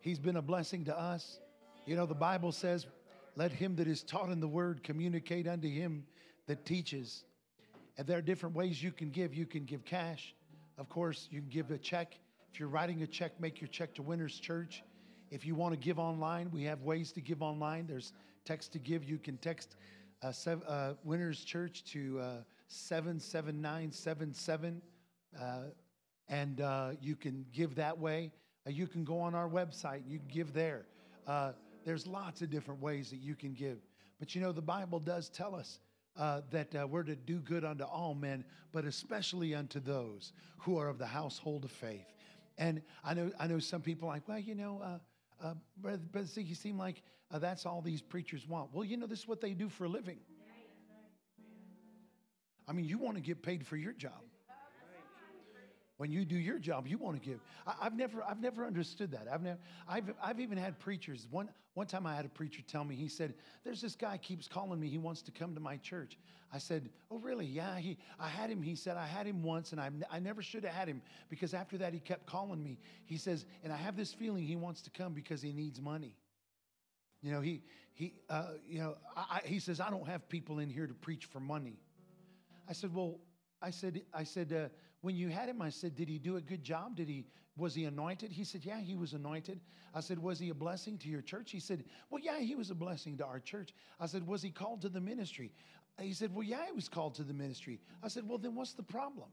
C: He's been a blessing to us. You know, the Bible says, let him that is taught in the word communicate unto him that teaches. And there are different ways you can give. You can give cash. Of course, you can give a check. If you're writing a check, make your check to Winners Church. If you want to give online, we have ways to give online. There's text to give. You can text uh, sev- uh, Winners Church to uh, 77977, uh, and uh, you can give that way. Uh, you can go on our website. You can give there. Uh, there's lots of different ways that you can give. But you know, the Bible does tell us uh, that uh, we're to do good unto all men, but especially unto those who are of the household of faith. And I know, I know some people like, well, you know, Brother, Brother Zeke, you seem like that's all these preachers want. Well, you know, this is what they do for a living. I mean, you want to get paid for your job. When you do your job, you want to give. I, have never, I've never understood that. I've never, I've, I've even had preachers. One, one time, I had a preacher tell me. He said, "There's this guy keeps calling me. He wants to come to my church." I said, "Oh, really? Yeah." He, I had him. He said, "I had him once, and I, I never should have had him because after that, he kept calling me." He says, "And I have this feeling he wants to come because he needs money." You know, he, he, uh, you know, I, I, he says, "I don't have people in here to preach for money." I said, "Well." I said, I said, uh, when you had him, I said, did he do a good job? Did he, was he anointed? He said, yeah, he was anointed. I said, was he a blessing to your church? He said, well, yeah, he was a blessing to our church. I said, was he called to the ministry? He said, well, yeah, he was called to the ministry. I said, well, then what's the problem?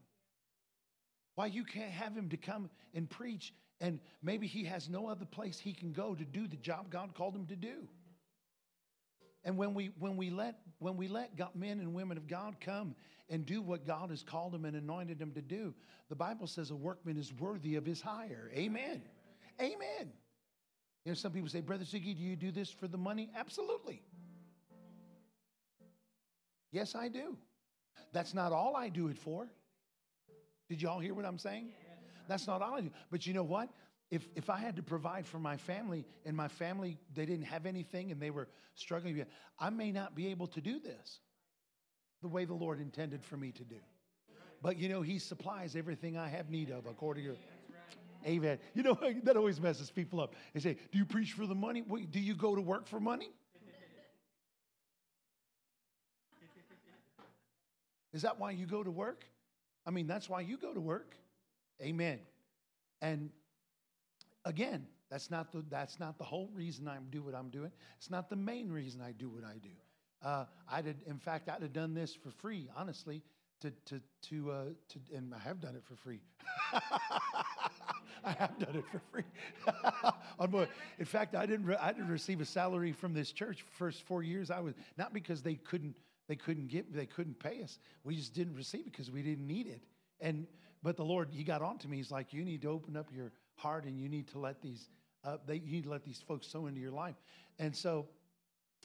C: Why you can't have him to come and preach and maybe he has no other place he can go to do the job God called him to do. And when we when we let when we let God, men and women of God come and do what God has called them and anointed them to do, the Bible says a workman is worthy of his hire. Amen. Amen. You know, some people say, Brother Ziggy, do you do this for the money? Absolutely. Yes, I do. That's not all I do it for. Did y'all hear what I'm saying? That's not all I do. But you know what? If, if I had to provide for my family and my family, they didn't have anything and they were struggling, I may not be able to do this the way the Lord intended for me to do. But you know, He supplies everything I have need of according to. Amen. You know, *laughs* that always messes people up. They say, Do you preach for the money? Wait, do you go to work for money? *laughs* Is that why you go to work? I mean, that's why you go to work. Amen. And again, that's not the that's not the whole reason I do what I'm doing. It's not the main reason I do what I do. Uh, I did, in fact, I'd have done this for free, honestly, to to to uh, to, and I have done it for free. *laughs* I have done it for free. *laughs* in fact, I didn't re- I didn't receive a salary from this church first four years. I was not because they couldn't they couldn't get they couldn't pay us. We just didn't receive it because we didn't need it. And but the Lord, He got on to me. He's like, you need to open up your heart and you need to let these uh, they, you need to let these folks sow into your life. And so,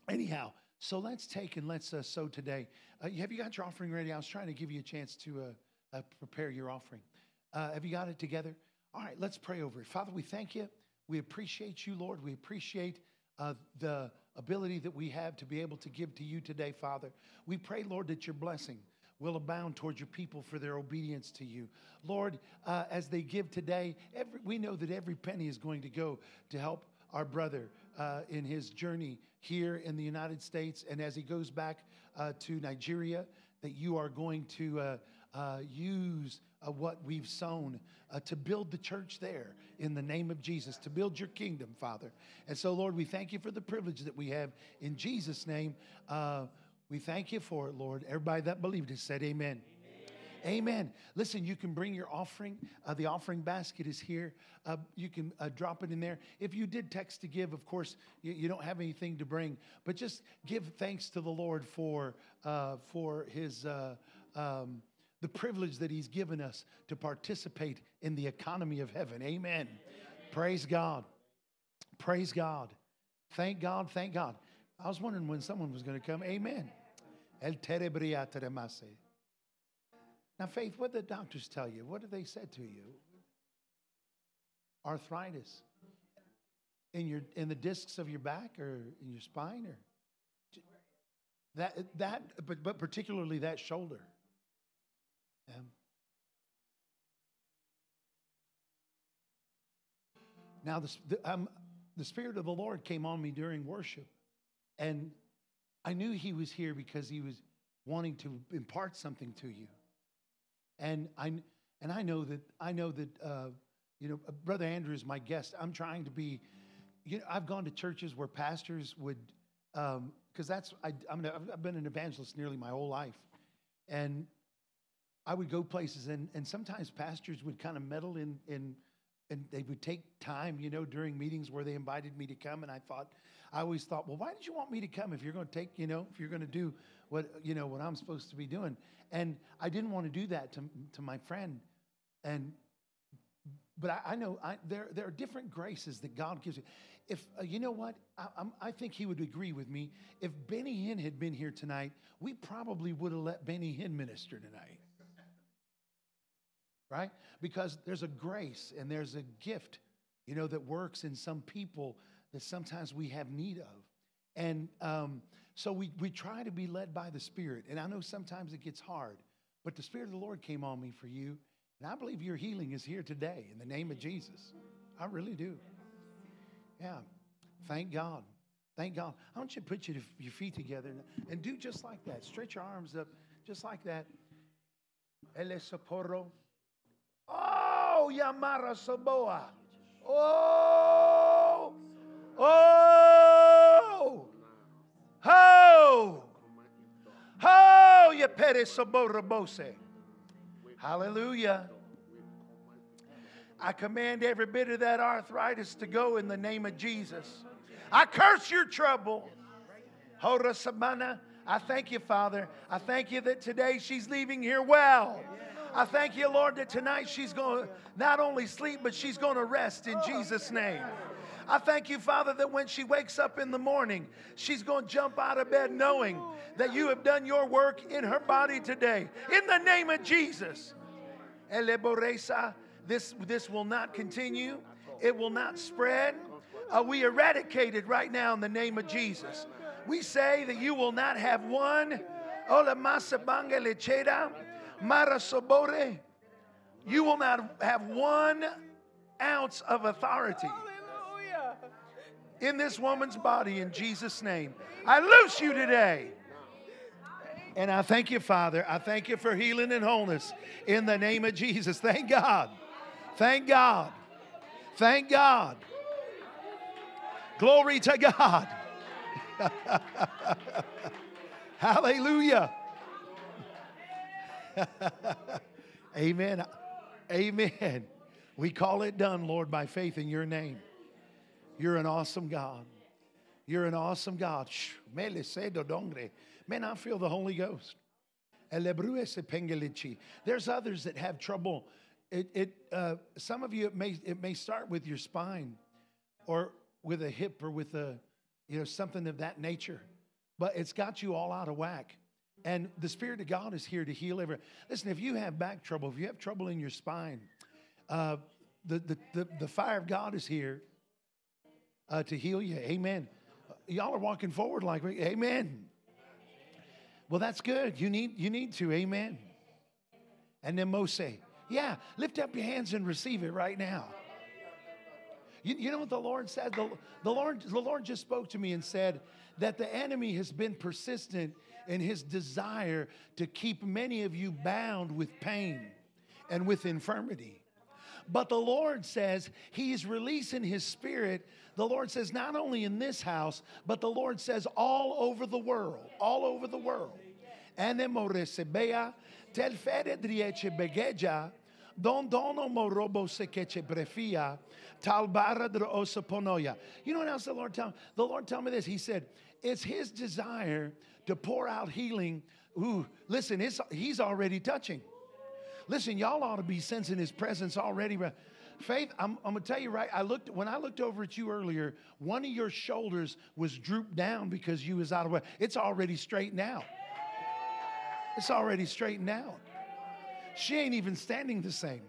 C: anyhow, so let's take and let's uh, sow today. Uh, have you got your offering ready? I was trying to give you a chance to uh, uh prepare your offering. Uh, have you got it together? All right, let's pray over it. Father, we thank you. We appreciate you, Lord. We appreciate the ability that we have to be able to give to you today, Father. We pray, Lord, that your blessing will abound towards your people for their obedience to you. Lord, uh, as they give today, every, we know that every penny is going to go to help our brother uh, in his journey here in the United States and as he goes back uh, to Nigeria, that you are going to uh, uh, use uh, what we've sown to build the church there in the name of Jesus, to build your kingdom, Father. And so, Lord, we thank you for the privilege that we have in Jesus' name. We thank you for it, Lord. Everybody that believed it said amen. Amen. amen. Listen, you can bring your offering. Uh, the offering basket is here. Uh, you can uh, drop it in there. If you did text to give, of course, you, you, don't have anything to bring, but just give thanks to the Lord for uh, for His uh, um, the privilege that He's given us to participate in the economy of heaven. Amen. Praise God. Praise God. Thank God. Thank God. I was wondering when someone was going to come. Amen. El terebria teremase. Now, Faith, what did the doctors tell you? What did they said to you? Arthritis in your in the discs of your back or in your spine or that that but but particularly that shoulder. Yeah. Now the, the, um, the spirit of the Lord came on me during worship, and I knew He was here because He was wanting to impart something to you. And I and I know that I know that uh, you know Brother Andrew is my guest. I'm trying to be. You know, I've gone to churches where pastors would, because um, that's I, I'm I've been an evangelist nearly my whole life, and I would go places and and sometimes pastors would kind of meddle in in and they would take time, you know, during meetings where they invited me to come. And I thought, I always thought, well, why did you want me to come if you're going to take, you know, if you're going to do what, you know, what I'm supposed to be doing? And I didn't want to do that to, to my friend. And, but I, I know I, there, there are different graces that God gives you. If, uh, you know what, I, I think he would agree with me. If Benny Hinn had been here tonight, we probably would have let Benny Hinn minister tonight right? Because there's a grace and there's a gift, you know, that works in some people that sometimes we have need of. And um, so we, we try to be led by the Spirit. And I know sometimes it gets hard, but the Spirit of the Lord came on me for you. And I believe your healing is here today in the name of Jesus. I really do. Yeah. Thank God. Thank God. I want you to put your, your feet together and, and do just like that. Stretch your arms up just like that. Ele socorro. Oh, Yamara Saboa. Oh, oh, oh, oh, Yapere Saborabose. Hallelujah. I command every bit of that arthritis to go in the name of Jesus. I curse your trouble. Hora Sabana. I thank you, Father. I thank you that today she's leaving here well. I thank you, Lord, that tonight she's going to not only sleep, but she's going to rest in Jesus' name. I thank you, Father, that when she wakes up in the morning, she's going to jump out of bed knowing that you have done your work in her body today. In the name of Jesus. This, this will not continue, it will not spread. Uh, we eradicate it right now in the name of Jesus. We say that you will not have one. Ola masa banga lecheda. Marasobore, you will not have one ounce of authority in this woman's body in Jesus' name. I loose you today. And I thank you, Father. I thank you for healing and wholeness in the name of Jesus. Thank God. Thank God. Thank God. Glory to God. *laughs* Hallelujah. *laughs* Amen. Amen. We call it done, Lord, by faith in your name. You're an awesome God. You're an awesome God. Man, I feel the Holy Ghost. There's others that have trouble. It, it, uh, some of you, it may, it may start with your spine or with a hip or with a, you know, something of that nature, but it's got you all out of whack. And the Spirit of God is here to heal every. Listen, if you have back trouble, if you have trouble in your spine, uh, the, the, the, the, fire of God is here uh, to heal you. Amen. Y'all are walking forward like, amen. Well, that's good. You need, you need to. Amen. And then Mose, yeah, lift up your hands and receive it right now. You, you know what the Lord said? The, the, Lord, the Lord just spoke to me and said that the enemy has been persistent in his desire to keep many of you bound with pain and with infirmity. But the Lord says He's releasing His Spirit. The Lord says not only in this house, but the Lord says all over the world, all over the world. Anemoresebea, don dono morobo sekeche brefia, talbara osaponoya. You know what else the Lord tell? The Lord tell me this. He said, it's His desire to pour out healing. Ooh, listen, it's, he's already touching. Listen, y'all ought to be sensing his presence already. Faith, I'm, I'm gonna tell you right. I looked when I looked over at you earlier. One of your shoulders was drooped down because you was out of way. It's already straightened out. It's already straightened out. She ain't even standing the same.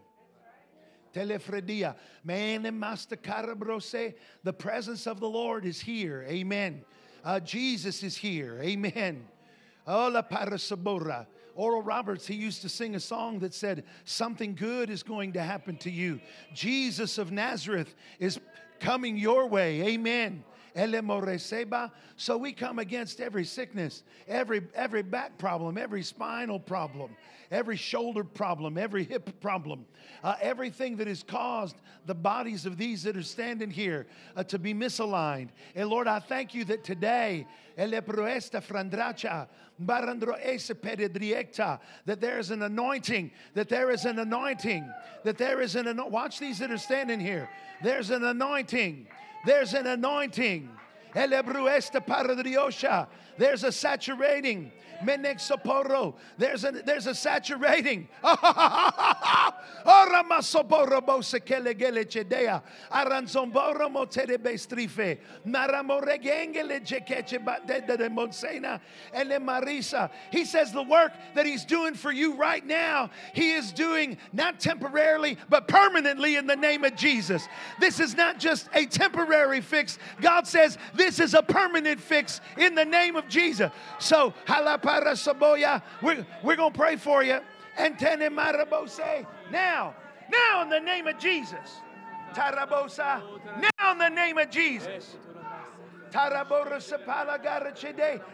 C: Telefredia. The presence of the Lord is here. Amen. Uh, Jesus is here. Amen. Ola parasabora. Oral Roberts, he used to sing a song that said, Something good is going to happen to you. Jesus of Nazareth is coming your way. Amen. So we come against every sickness, every, every back problem, every spinal problem, every shoulder problem, every hip problem, uh, everything that has caused the bodies of these that are standing here uh, to be misaligned. And Lord, I thank you that today, that there is an anointing, that there is an anointing, that there is an anointing. Watch these that are standing here. There's an anointing. There's an anointing. There's a saturating. There's a there's a saturating. *laughs* He says the work that he's doing for you right now, he is doing not temporarily, but permanently in the name of Jesus. This is not just a temporary fix. God says this is a permanent fix in the name of Jesus. So, saboya, we're, we're going to pray for you. Now, now in the name of Jesus. Tarabosa. Now in the name of Jesus.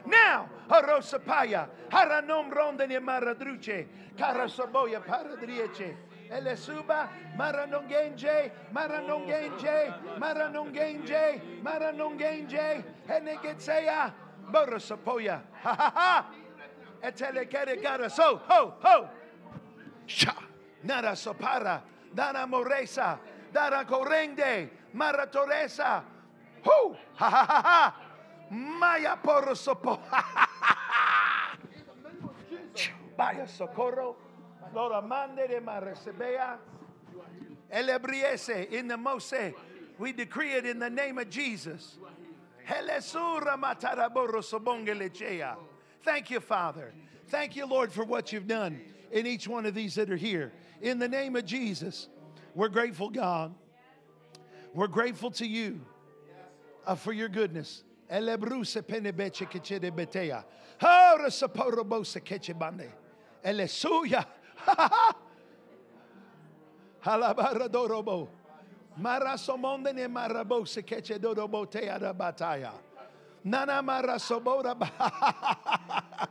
C: Now, harosapaya. Haranom ronde ne maradruce. Karasaboya paradriece. Elesuba, Maranongenje, Maranongenje, Maranongenje, Maranongenje, Henegetsea, Borosapoya. Ha ha ha. Etelekere gara so, ho, ho. Sha, Nara sopara, Dana moresa, Dara corrende, Maratoresa. Ho, ha ha ha ha. Maya porosopo. *laughs* Vaya socorro. Lord, mande de maresebea. Elebriese in the Mose. We decree it in the name of Jesus. Helesura mataraboro sobongelechea. Thank you, Father. Thank you, Lord, for what you've done in each one of these that are here. In the name of Jesus, we're grateful, God. We're grateful to you uh, for your goodness. Elebruse penebeche kechede betea. Hora saporobose kechebande. Elesuya. *laughs* Halabaradorobo. Marasomonde ne marabose kechedorobo tea da bataya. Nana marasobora. *laughs*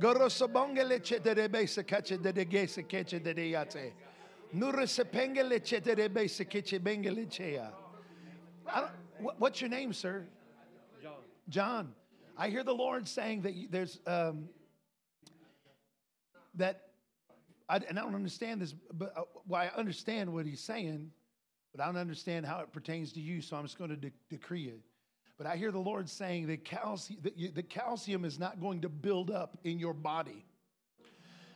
C: Gorosobongele cheterebe se kache de se keche de. Nure se pengele cheterebe se keche bengele chea. What's your name, sir?
D: John.
C: John. I hear the Lord saying that there's um, that, I, and I don't understand this, but uh, well, I understand what he's saying, but I don't understand how it pertains to you. So I'm just going to de- decree it. But I hear the Lord saying that the calcium is not going to build up in your body.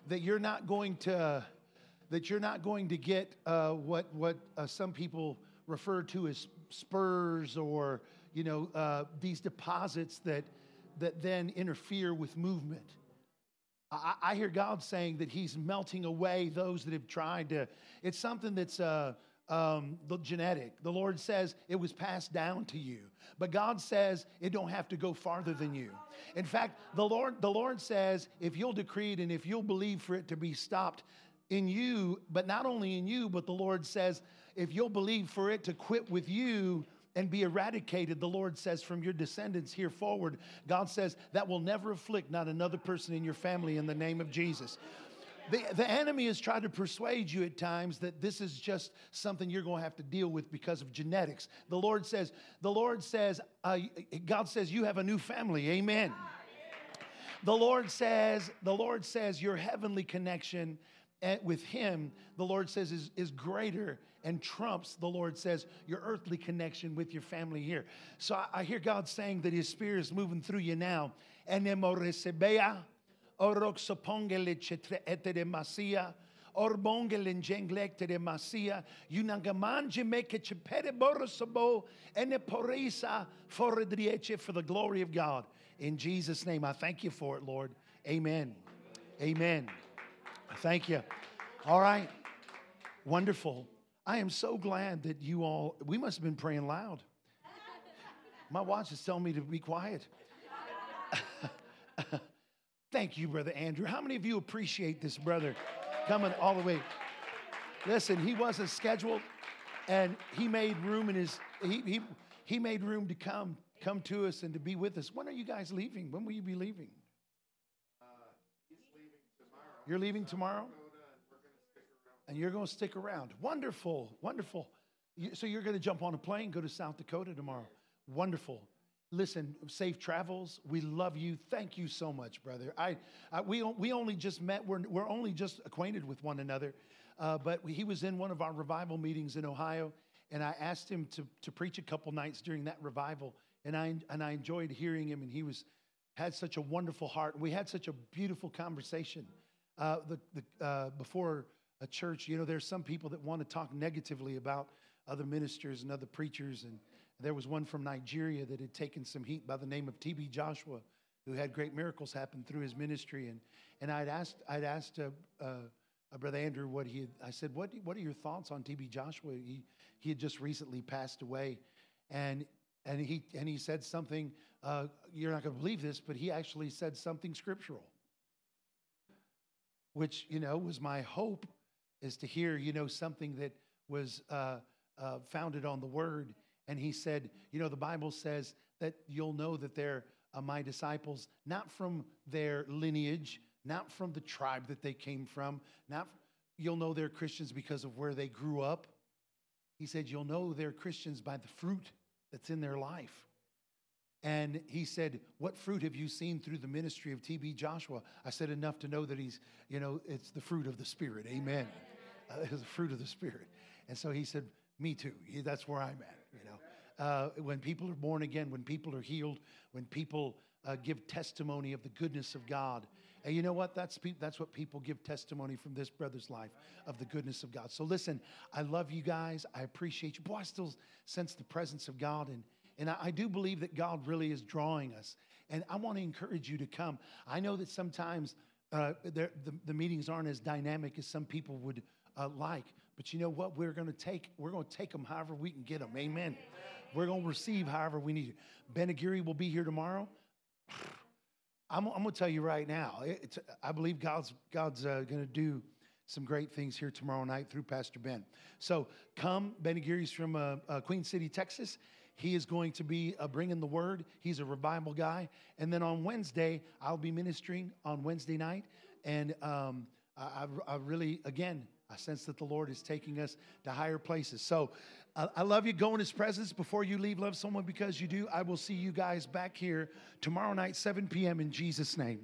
C: That you're not going to, that you're not going to get uh, what what uh, some people refer to as spurs or you know uh, these deposits that that then interfere with movement. I, I hear God saying that He's melting away those that have tried to. It's something that's uh, um, the genetic. The Lord says it was passed down to you, but God says it don't have to go farther than you. In fact, the Lord, the Lord says if you'll decree it and if you'll believe for it to be stopped in you, but not only in you, but the Lord says if you'll believe for it to quit with you and be eradicated, the Lord says, from your descendants here forward. God says that will never afflict not another person in your family in the name of Jesus. The, the enemy has tried to persuade you at times that this is just something you're going to have to deal with because of genetics. The Lord says, the Lord says, uh, God says, you have a new family. Amen. The Lord says, the Lord says your heavenly connection eh, with Him, the Lord says, is, is greater and trumps, the Lord says, your earthly connection with your family here. So I, I hear God saying that His Spirit is moving through you now. And Enemoresebea, Oh, oroxopongele chetre etere masia, oh, Orbonge lenjenglekte de masia. Yunangamanje meke chepere borosabo. Ene porisa foredrieche for the glory of God. In Jesus' name, I thank you for it, Lord. Amen. Amen. Thank you. All right. Wonderful. I am so glad that you all, we must have been praying loud. My watch is telling me to be quiet. Thank you, Brother Andrew. How many of you appreciate this brother coming all the way? Listen, he wasn't scheduled and he made room in his, he, he, he made room to come, come to us and to be with us. When are you guys leaving? When will you be leaving? Uh, he's leaving tomorrow. You're leaving tomorrow? And you're going to stick around. Wonderful, wonderful. So you're going to jump on a plane, go to South Dakota tomorrow. Wonderful. Listen, safe travels. We love you. Thank you so much, brother. I, I we, we only just met. We're, we're only just acquainted with one another. Uh, but he was in one of our revival meetings in Ohio, and I asked him to, to preach a couple nights during that revival. And I, and I enjoyed hearing him, and he was had such a wonderful heart. We had such a beautiful conversation. Uh, the, the, uh, before a church, you know, there's some people that want to talk negatively about other ministers and other preachers. And there was one from Nigeria that had taken some heat by the name of T.B. Joshua, who had great miracles happen through his ministry. And, and I'd asked, I'd asked uh, uh, uh, Brother Andrew what he had, I said, what, what are your thoughts on T.B. Joshua? He, he had just recently passed away. And, and, he, and he said something, uh, you're not going to believe this, but he actually said something scriptural which you know was my hope is to hear you know something that was uh, uh, founded on the word and he said you know the bible says that you'll know that they're uh, my disciples not from their lineage not from the tribe that they came from not you'll know they're christians because of where they grew up he said you'll know they're christians by the fruit that's in their life and he said, What fruit have you seen through the ministry of TB Joshua? I said, Enough to know that he's, you know, it's the fruit of the Spirit. Amen. Uh, it's the fruit of the Spirit. And so he said, Me too. That's where I'm at. Uh, when people are born again, when people are healed, when people uh, give testimony of the goodness of God. And you know what? That's, pe- that's what people give testimony from this brother's life of the goodness of God. So listen, I love you guys. I appreciate you. Boy, I still sense the presence of God. And, and I, I do believe that God really is drawing us. And I want to encourage you to come. I know that sometimes uh, the, the meetings aren't as dynamic as some people would uh, like. But you know what? We're going to take we're going to take them however we can get them. Amen. We're going to receive however we need. Ben Aguirre will be here tomorrow. *sighs* I'm, I'm going to tell you right now. It's, I believe God's God's uh, going to do some great things here tomorrow night through Pastor Ben. So come, Ben Aguirre's from uh, uh, Queen City, Texas. He is going to be uh, bringing the word. He's a revival guy. And then on Wednesday, I'll be ministering on Wednesday night. And um, I, I really, again, I sense that the Lord is taking us to higher places. So I, I love you. Go in His presence before you leave. Love someone because you do. I will see you guys back here tomorrow night, 7 p.m. in Jesus' name.